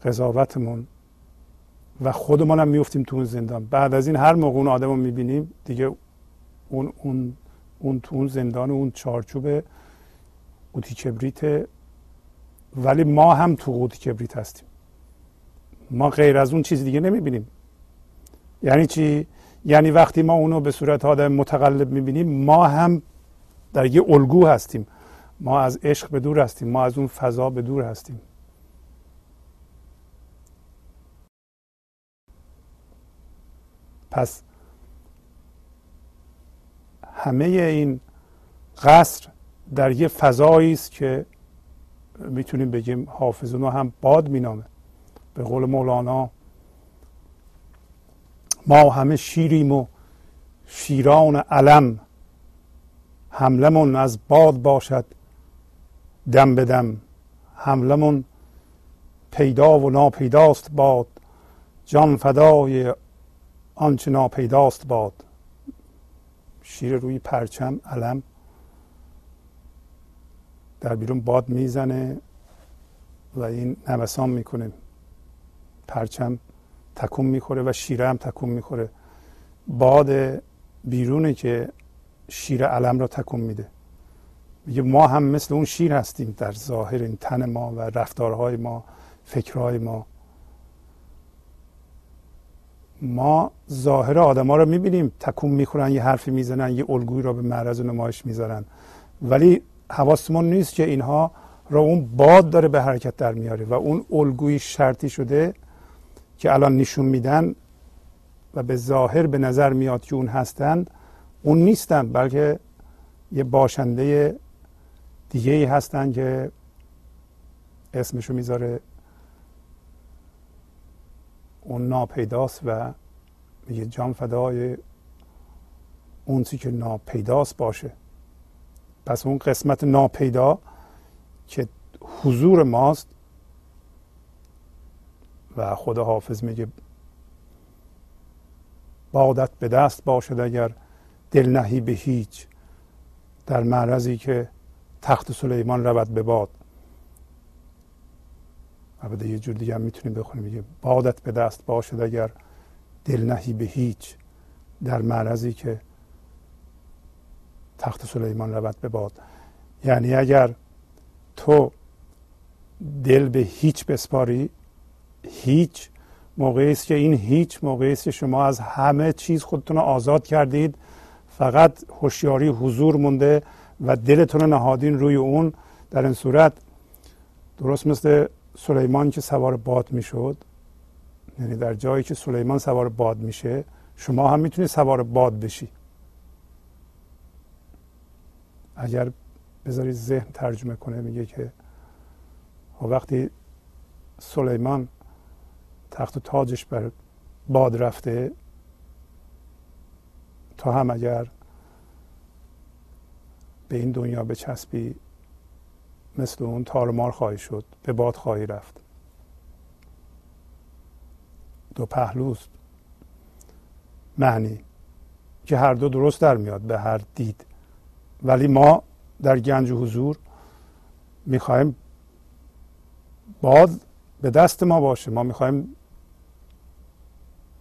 قضاوتمون. و خودمون هم میفتیم تو اون زندان. بعد از این هر موقع اون آدم رو می‌بینیم دیگه اون, اون, اون تو اون زندان اون چارچوب قوطی کبریت ولی ما هم تو قوطی کبریت هستیم. ما غیر از اون چیز دیگه نمی‌بینیم. یعنی چی؟ یعنی وقتی ما اونو به صورت آدم متقلب می‌بینیم ما هم در یه الگو هستیم. ما از عشق به دور هستیم ما از اون فضا به دور هستیم. پس همه این قصر در یه فضایی است که می‌تونیم بگیم حافظ هم باد مینامه. به قول مولانا ما همه شیریم و شیران علم. حملمون از باد باشد دم به دم. حملمون پیدا و ناپیداست باد. جان فدای آنچه ناپیداست باد. شیر روی پرچم علم. در بیرون باد می‌زنه و این نوسان می‌کنه. پرچم تکون می‌خوره و شیره هم تکون می‌خوره. باد بیرونه که شیر علم را تکون میده. میگه ما هم مثل اون شیر هستیم در ظاهر این تن ما و رفتارهای ما فکرهای ما. ما ظاهر آدما رو می‌بینیم تکون می‌خورن یه حرفی می‌زنن یه الگویی را به معرض نمایش می‌ذارن. ولی حواسمون نیست که اینها را اون باد داره به حرکت در میاره و اون الگوی شرطی شده که الان نشون میدن و به ظاهر به نظر میاد که اون هستند اون نیستن بلکه یه باشنده دیگه ای هستن که اسمشو می‌ذاره اون ناپیداست و میگه جان فدای اون که ناپیداست باشه. پس اون قسمت ناپیدا که حضور ماست و خدا حافظ میگه بادت به دست باشد اگر دل نهی به هیچ. در معرضی که تخت سلیمان رود به باد. البته یه جور دیگه هم می‌تونیم بخونیم. میگه بادت به دست باشد اگر دل نهی به هیچ. در معرضی که تخت سلیمان رود به باد. یعنی اگر تو دل به هیچ بسپاری هیچ موقعی است که این هیچ موقعی است که شما از همه چیز خودتون رو آزاد کردید. فقط هوشیاری حضور مونده و دلتون رو نهادین روی اون. در این صورت درست مثل سلیمان که سوار باد می‌شد یعنی در جایی که سلیمان سوار باد میشه شما هم می‌تونید سوار باد بشی. اگر بذارید ذهن ترجمه کنه میگه که وقتی سلیمان تخت و تاجش بر باد رفته تا هم اگر به این دنیا بچسبی مثل اون تارمار خواهی شد به باد خواهی رفت. دو پهلوست معنی که هر دو درست در میاد به هر دید. ولی ما در گنج حضور می‌خوایم باد به دست ما باشه. ما می‌خوایم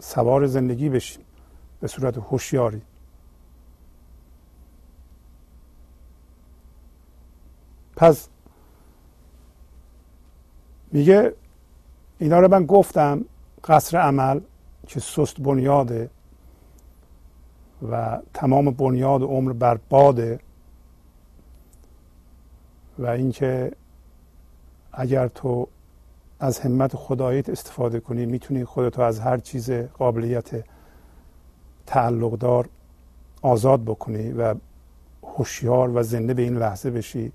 سوار زندگی بشیم. به صورت هوشیاری. پس میگه اینا رو من گفتم قصر عمل که سست بنیاده و تمام بنیاد عمر بر باده و اینکه اگر تو از همت خداییت استفاده کنی. می‌تونی خودتو از هر چیز قابلیت تعلق دار آزاد بکنی و هوشیار و زنده به این لحظه بشی.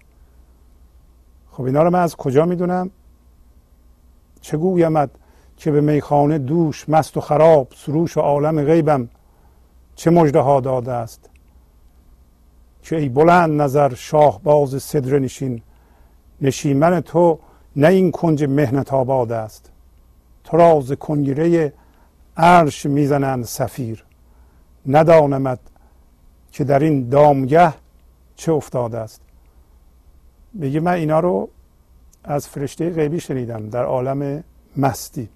خب اینا رو من از کجا می‌دونم؟ چه گویمد که به میخانه دوش مست و خراب سروش و عالم غیبم چه مجده ها داده است؟ که ای بلند نظر شاه باز صدر نشین نشیمن تو نه این کنج مهنت آباد است. تو را ز کنگره عرش می‌زنند سفیر. ندانمد که در این دامگه چه افتاده است. میگه من اینا رو از فرشته غیبی شنیدم در عالم مستی.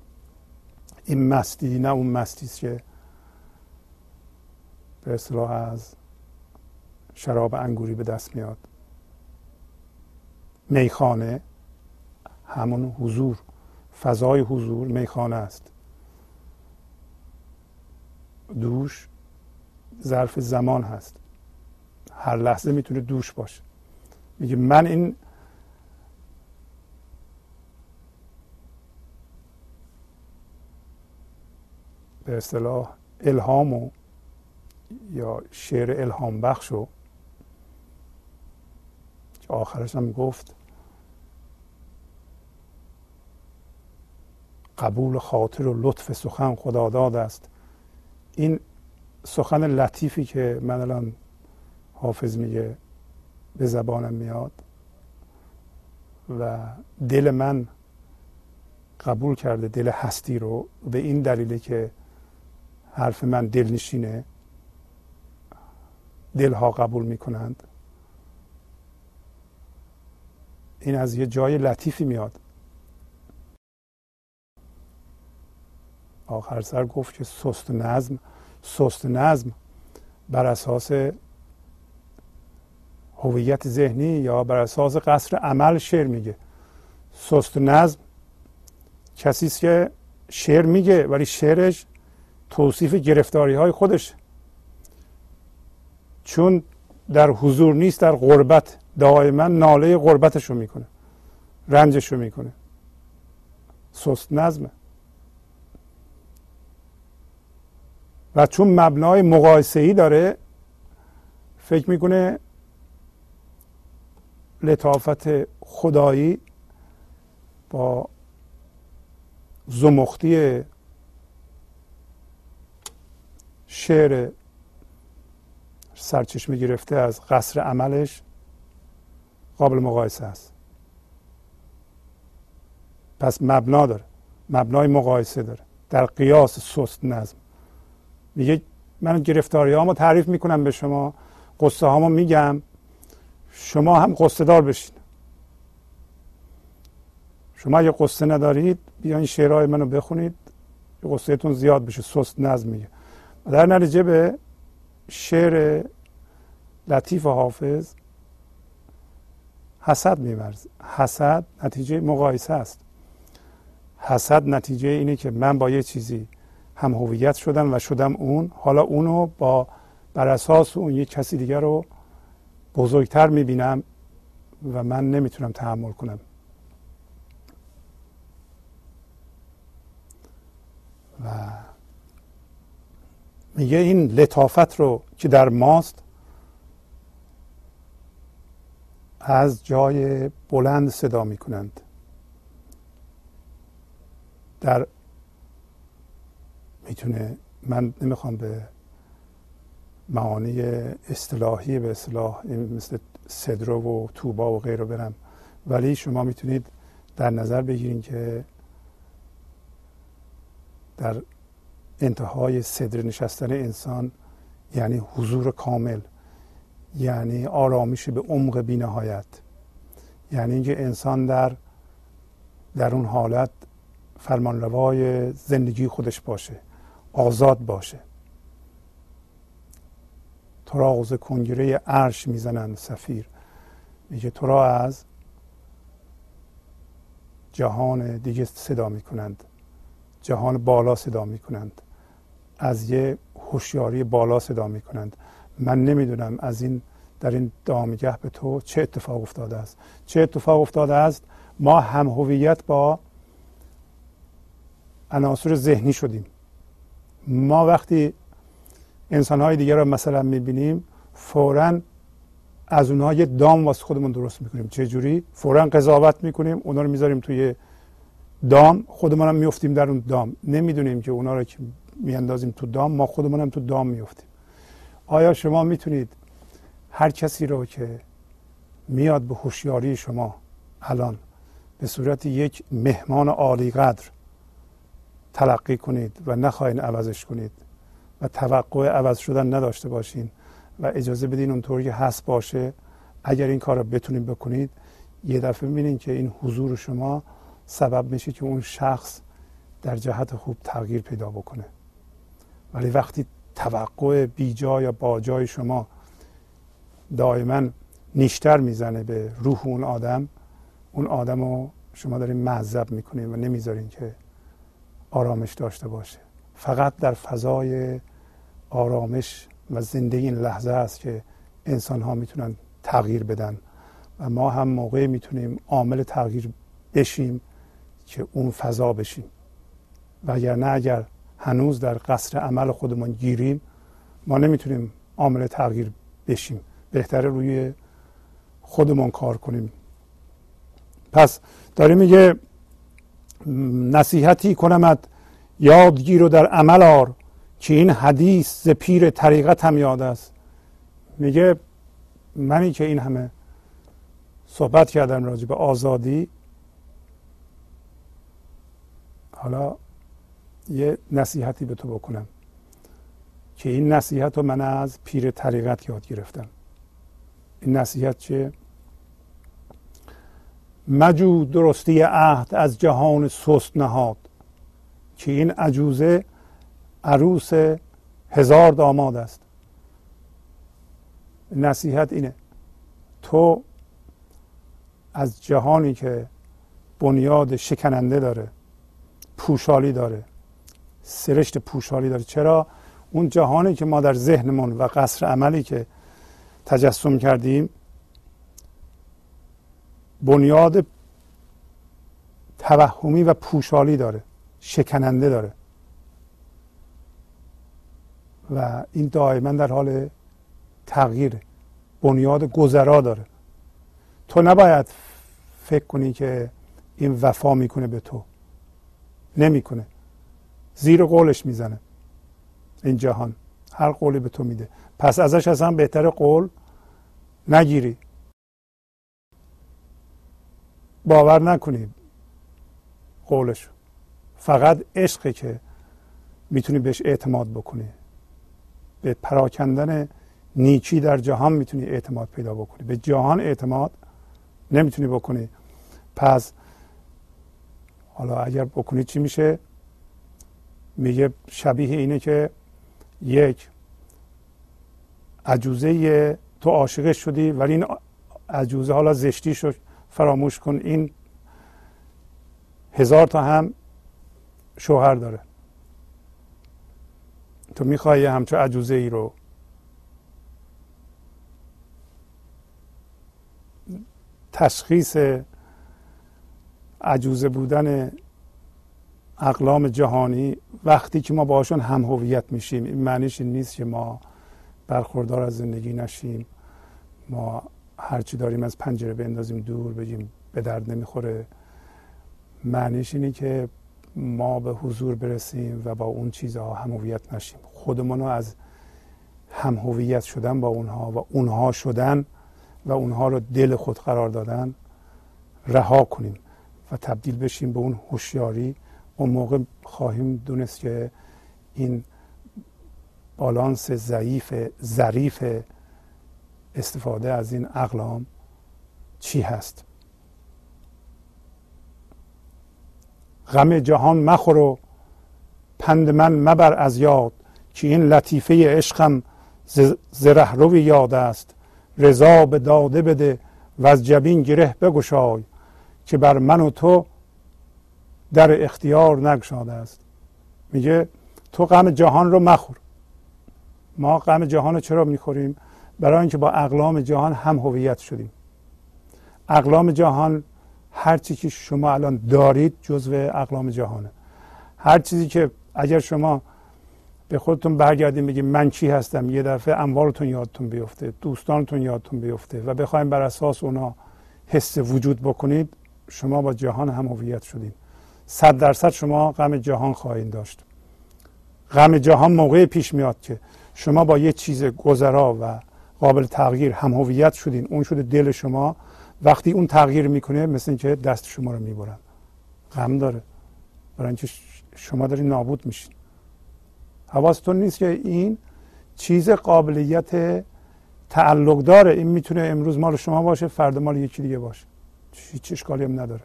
این مستی نه اون مستی است که به اصطلاح از شراب انگوری به دست میاد. میخانه همون حضور فضای حضور میخانه است. دوش ظرف زمان هست. هر لحظه می‌تونه دوش باشه. میگه من این به اصطلاح الهامو یا شعر الهام بخشو که آخرش هم گفت قبول خاطر و لطف سخن خدا داد است. این سخن لطیفی که من الان حافظ میگه به زبانم میاد و دل من قبول کرده دل هستی رو به این دلیله که حرف من دلنشینه دلها قبول می‌کنند. این از یه جای لطیفی میاد. آخر سر گفت که سست نظم سست نظم بر اساس هویت ذهنی یا بر اساس قصر عمل شعر میگه. سست نظم کسی که شعر میگه ولی شعرش توصیف گرفتاری های خودش. چون در حضور نیست در غربت دائما ناله غربتش رو می‌کنه رنجش رو می‌کنه. سست نظمه و چون مبنای مقایسه ای داره فکر می‌کنه لطافت خدایی با زمختی شعر سرچشمه گرفته از قصر عملش قابل مقایسه است. پس مبنا داره. مبنای مقایسه داره. در قیاس سست نظم. میگه من گرفتاری هامو تعریف می‌کنم به شما قصه هامو میگم. شما هم قصه دار بشین. شما اگه قصه ندارید بیاین شعرهای منو بخونید. قصهتون زیاد بشه. سست نظم میگه. در نتیجه به شعر لطیف حافظ حسد میورز حسد نتیجه مقایسه است. حسد نتیجه اینه که من با یه چیزی هم هویت شدم و شدم اون. حالا اونو با بر اساس اون یک کسی دیگر رو بزرگتر می‌بینم و من نمی‌تونم تحمل کنم. و میگه این لطافت رو که در ماست از جای بلند صدا می‌کنند. در می‌تونه من نمی‌خوام به معانی اصطلاحی به اصطلاح مثل صدرو و توبا و غیره برم. ولی شما می‌تونید در نظر بگیرید که در انتهای صدر نشستن انسان یعنی حضور کامل یعنی آرامش به عمق بینهایت یعنی اینکه انسان در در اون حالت فرمانروای زندگی خودش باشه. آزاد باشه. تو را کنگره عرش می‌زنند سفیر. میگه تو را از جهان دیگه صدا می‌کنند. جهان بالا صدا می‌کنند. از یه هوشیاری بالا صدا می‌کنند. من نمی‌دونم از این در این دامگه به تو چه اتفاق افتاده است. چه اتفاق افتاده است؟ ما هم هویت با عناصر ذهنی شدیم. ما وقتی انسانهای دیگر رو مثلا می‌بینیم فورا از اونها یه دام واسه خودمون درست می‌کنیم. چه جوری؟ فورا قضاوت می‌کنیم اونا رو می‌ذاریم توی دام خودمون هم میفتیم در اون دام. نمی‌دونیم که اونا رو که میاندازیم تو دام ما خودمون هم تو دام میفتیم آیا شما می‌تونید هر کسی رو که میاد به هوشیاری شما الان به صورت یک مهمان عالی قدر تلقی کنید و نخواهید عوضش کنید و توقع عوض شدن نداشته باشین و اجازه بدین اونطوری که هست باشه. اگر این کار رو بتونید بکنید یه دفعه می‌بینید که این حضور شما سبب میشه که اون شخص در جهت خوب تغییر پیدا بکنه. ولی وقتی توقع بیجا یا با جای شما دائما نیشتر می‌زنه به روح اون آدم اون آدم رو شما دارین معذب می‌کنین و نمی‌ذارین که آرامش داشته باشه. فقط در فضای آرامش و زندگی این لحظه است که انسان ها می‌تونن تغییر بدن. و ما هم موقعی می‌تونیم عامل تغییر بشیم که اون فضا بشیم. و اگر نه اگر هنوز در قصر عمل خودمون گیریم ما نمی‌تونیم عامل تغییر بشیم. بهتره روی خودمون کار کنیم. پس داره میگه نصیحتی کنمت. یادگیر و در عمل آر که این حدیث ز پیر طریقت هم یاد است. میگه منی که این همه صحبت کردم راجع به آزادی. حالا یه نصیحتی به تو بکنم که این نصیحت رو من از پیر طریقت یاد گرفتم. این نصیحت چه مجو درستی عهد از جهان سست نهاد که این عجوزه عروس هزار داماد است. نصیحت اینه تو از جهانی که بنیاد شکننده داره پوشالی داره سرشت پوشالی داره چرا؟ اون جهانی که ما در ذهنمون و قصر عملی که تجسم کردیم بنیاد توهمی و پوشالی داره شکننده داره. و این دائما در حال تغییر بنیاد گذرا داره. تو نباید فکر کنی که این وفا می‌کنه به تو. نمی‌کنه. زیر قولش می‌زنه این جهان. هر قولی به تو میده. پس ازش اصلا بهتر قول نگیری. باور نکنی قولش فقط عشقه که می‌تونی بهش اعتماد بکنی. به پراکندن نیکی در جهان می‌تونی اعتماد پیدا بکنی. به جهان اعتماد نمی‌تونی بکنی. پس حالا اگر بکنی چی میشه؟ میگه شبیه اینه که یک عجوزه تو عاشق شدی ولی این عجوزه حالا زشتی شد. فراموش کن این هزار تا هم شوهر داره. تو می‌خوای همچون عجوزه ای رو تشخیص عجوزه بودن اقلام جهانی وقتی که ما باشون هم هویت میشیم این معنیش این نیست که ما برخوردار از زندگی نشیم ما هرچی داریم از پنجره بندازیم دور بگیم به درد نمی‌خوره. معنیش اینه که ما به حضور برسیم و با اون چیزها هم هویت نشیم. خودمون رو از هم هویت شدن با اونها و اونها شدن و اونها رو دل خود قرار دادن رها کنیم و تبدیل بشیم به اون هوشیاری. اون موقع خواهیم دونست که این بالانس ضعیف ظریف استفاده از این اقلام چی هست؟ غم جهان مخور و پند من مبر از یاد که این لطیفه عشقم زره یاد است. رضا به داده بده و از جبین گره بگشای که بر من و تو در اختیار نگشاده است. میگه تو غم جهان رو مخور. ما غم جهان رو چرا می‌خوریم؟ برای اینکه با اقلام جهان هم هویت شدیم. اقلام جهان هر چیزی که شما الان دارید جزو اقلام جهانه. هر چیزی که اگر شما به خودتون برگردیم بگیم من چی هستم یه دفعه اموالتون یادتون بیفته دوستانتون یادتون بیفته و بخوایم بر اساس اونا حس وجود بکنید شما با جهان هم هویت شدید صد درصد شما غم جهان خواهید داشت. غم جهان موقع پیش میاد که شما با یه چیز گذرا و قابل تغییر هم هویت شدین اون شده دل شما. وقتی اون تغییر می‌کنه مثل اینکه دست شما رو می‌برن. غم داره. برای اینکه شما دارین نابود میشین. حواستون نیست که این چیز قابلیت تعلق داره این می‌تونه امروز مال شما باشه فردا مال یکی دیگه باشه. هیچ اشکالی هم نداره.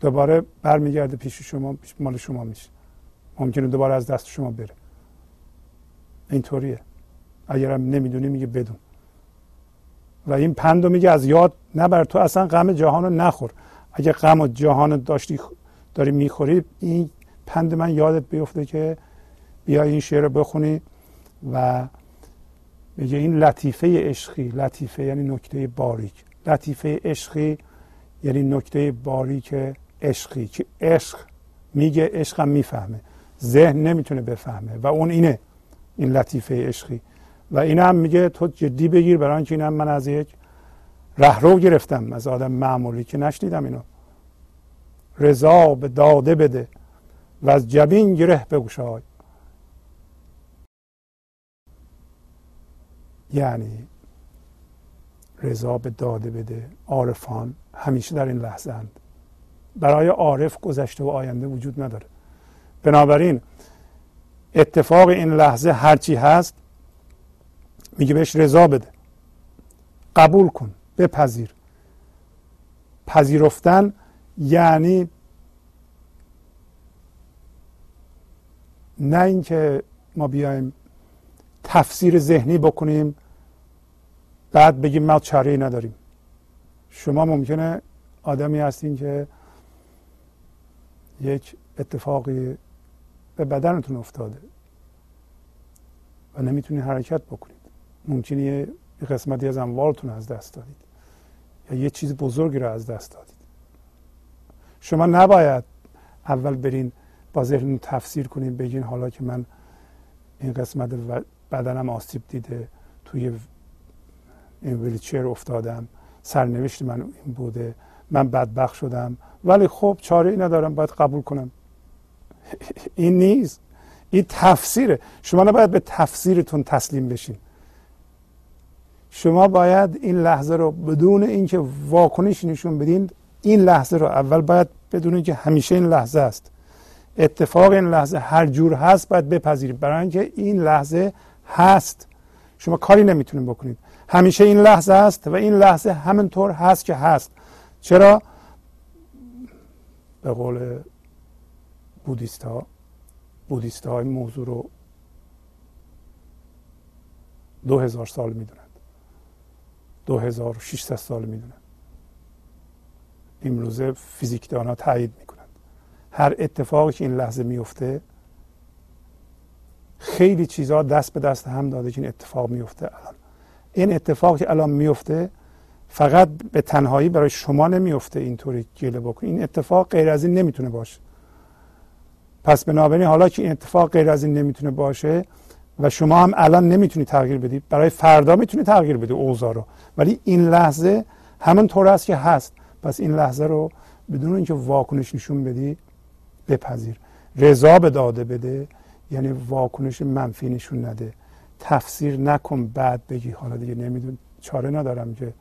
دوباره برمیگرده پیش شما مال شما میشه. ممکنه دوباره از دست شما بره. اینطوریه. اگرم نمی‌دونی میگه بدون. و این پند میگه از یاد نبر. تو اصلا غم جهان رو نخور. اگه غم و جهان داشتی داری می‌خوری این پند من یادت بیفته که بیا این شعر رو بخونی و میگه این لطیفه عشقی. لطیفه یعنی نکته باریک. لطیفه عشقی یعنی نکته باریک عشقی که عشق میگه عشقم می‌فهمه. ذهن نمی‌تونه بفهمه. و اون اینه. این لطیفه عشقی. و اینم هم میگه تو جدی بگیر برای اینکه اینم من از یک رهرو گرفتم از آدم معمولی که نشنیدم اینو. رضا به داده بده و از جبین گره بگوشای یعنی رضا به داده بده عارفان همیشه در این لحظه اند. برای عارف گذشته و آینده وجود نداره. بنابراین اتفاق این لحظه هرچی هست میگه بهش رضا بده. قبول کن بپذیر. پذیرفتن یعنی نه اینکه ما بیایم تفسیر ذهنی بکنیم بعد بگیم ما چاره نداریم. شما ممکنه آدمی هستین که یک اتفاقی به بدنتون افتاده و نمی‌تونید حرکت بکنید ممکنه یه قسمتی از اموالتون از دست دادید. یا یه چیز بزرگی رو از دست دادید. شما نباید اول برین با ذهن تفسیر کنید بگین حالا که من این قسمت بدنم آسیب دیده توی این ویلچر افتادم سرنوشت من این بوده من بدبخ شدم. ولی خب چاره ای ندارم باید قبول کنم. این نیست. این تفسیره. شما نباید به تفسیرتون تسلیم بشین. شما باید این لحظه رو بدون اینکه واکنش نشون بدین این لحظه رو اول باید بدونید که همیشه این لحظه است. اتفاق این لحظه هر جور هست باید بپذیرید. برای اینکه این لحظه هست. شما کاری نمی‌تونید بکنید. همیشه این لحظه است و این لحظه همینطور هست که هست. چرا؟ به قول بودیست ها بودیست های موضوع رو دو هزار سال می‌دونن. 2600 سال می‌دونن امروزه فیزیکدان ها تایید می‌کنند. هر اتفاقی که این لحظه میفته خیلی چیزها دست به دست هم داده که این اتفاق میفته الان. این اتفاق که الان میفته فقط به تنهایی برای شما نمیفته اینطوری گله بکن. این اتفاق غیر از این نمی‌تونه باشه. پس بنابراین حالا که این اتفاق غیر از این نمی‌تونه باشه و شما هم الان نمی‌تونی تغییر بدید برای فردا می‌تونی تغییر بدی اوضاع رو. ولی این لحظه همون طور است که هست. پس این لحظه رو بدون اینکه واکنش نشون بدی بپذیر. رضا به داده بده یعنی واکنش منفی نشون نده. تفسیر نکن بعد بگی. حالا دیگه نمیدون. چاره ندارم که.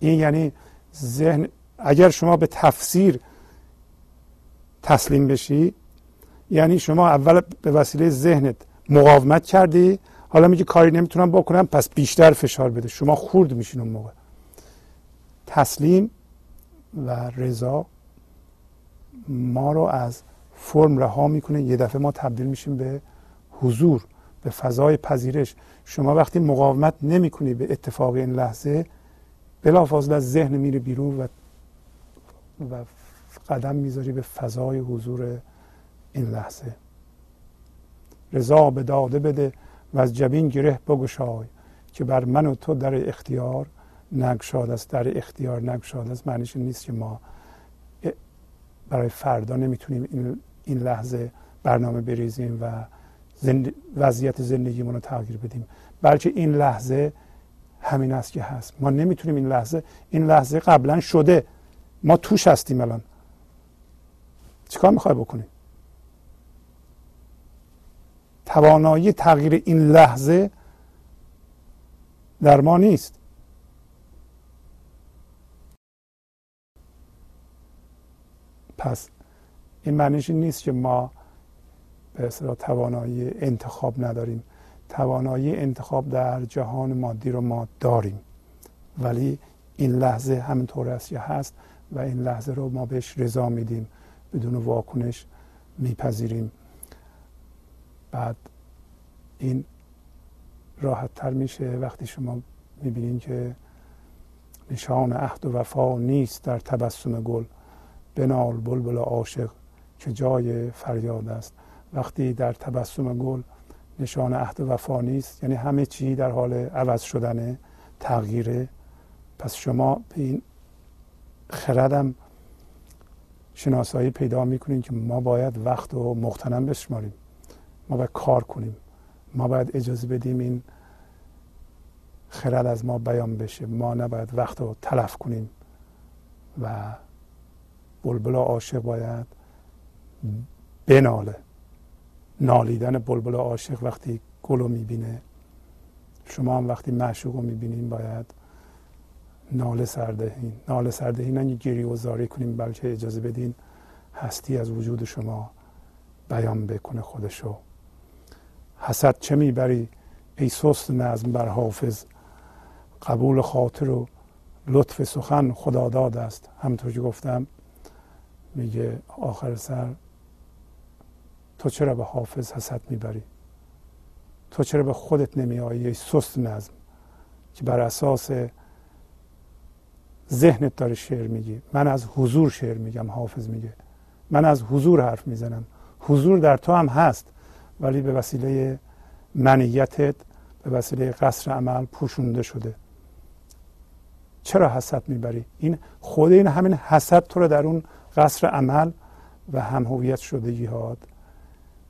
این یعنی ذهن اگر شما به تفسیر تسلیم بشی یعنی شما اول به وسیله ذهنت مقاومت کردی؟ حالا میگه کاری نمی‌تونم بکنم پس بیشتر فشار بده. شما خورد میشین اون موقع. تسلیم و رضا ما رو از فرم رها می‌کنه. یه دفعه ما تبدیل میشیم به حضور به فضای پذیرش. شما وقتی مقاومت نمی به اتفاق این لحظه بلافاصله از ذهن میره بیرون و و قدم می‌ذاری به فضای حضور این لحظه. رضا به داده بده و از جبین گره بگشای که بر من و تو در اختیار نگشاد است. در اختیار نگشاد است. معنیش نیست که ما برای فردا نمی‌تونیم این, لحظه برنامه بریزیم و زند... وضعیت زندگیمون رو تغییر بدیم. بلکه این لحظه همین است که هست. ما نمی‌تونیم این لحظه این لحظه قبلا شده. ما توش هستیم الان. چیکار می‌خوای بکنیم توانایی تغییر این لحظه در ما نیست. پس این معنیش نیست که ما به اصطلاح توانایی انتخاب نداریم. توانایی انتخاب در جهان مادی رو ما داریم. ولی این لحظه همینطور است یا هست و این لحظه رو ما بهش رضا میدیم. بدون واکنش میپذیریم. بعد این راحت تر میشه. وقتی شما می‌بینید که نشان عهد و وفا نیست در تبسم گل بنال بلبل عاشق که جای فریاد است. وقتی در تبسم گل نشان عهد و وفا نیست یعنی همه چی در حال عوض شدن تغییره پس شما به این خردم شناسایی پیدا می‌کنیم که ما باید وقت و مختنم بشماریم. ما باید کار کنیم. ما باید اجازه بدیم این خرد از ما بیان بشه. ما نباید وقت رو تلف کنیم و بلبل عاشق باید بناله. نالیدن بلبل عاشق وقتی گل رو می‌بینه شما هم وقتی معشوق رو می‌بینین باید ناله سردهین. ناله سردهین نه گیری و زاری کنیم بلکه اجازه بدین هستی از وجود شما بیان بکنه خودشو. حسد چه می‌بری؟ ای سست نظم بر حافظ. قبول خاطر و لطف سخن خدا داد است. همطور که گفتم میگه آخر سر تو چرا به حافظ حسد می‌بری؟ تو چرا به خودت نمیایی ای سست نظم؟ که بر اساس ذهنت داره شعر میگی. من از حضور شعر میگم حافظ میگه. من از حضور حرف می‌زنم. حضور در تو هم هست. ولی به وسیله منیتت به وسیله قصر عمل پوشونده شده. چرا حسد می‌بری؟ این خود این همین حسد تو رو در اون قصر عمل و هم هویت شده جهاد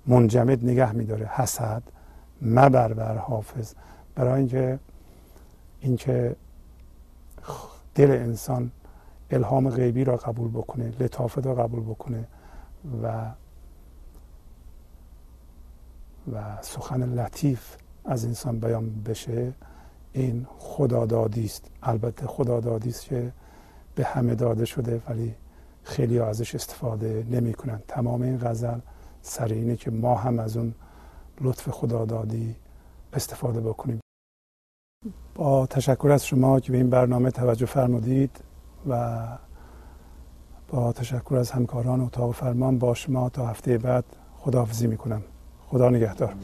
منجمد نگه میداره. حسد مبر بر حافظ. برای اینکه اینکه دل انسان الهام غیبی را قبول بکنه لطافت را قبول بکنه و و سخن لطیف از انسان بیان بشه این خدادادی است. البته خدادادی است که به همه داده شده ولی خیلی ازش استفاده نمی کنند تمام این غزل سر اینه که ما هم از اون لطف خدادادی استفاده بکنیم. با تشکر از شما که به این برنامه توجه فرمودید و با تشکر از همکاران اتاق فرمان با شما تا هفته بعد خداحافظی می‌کنم خدا نگهدار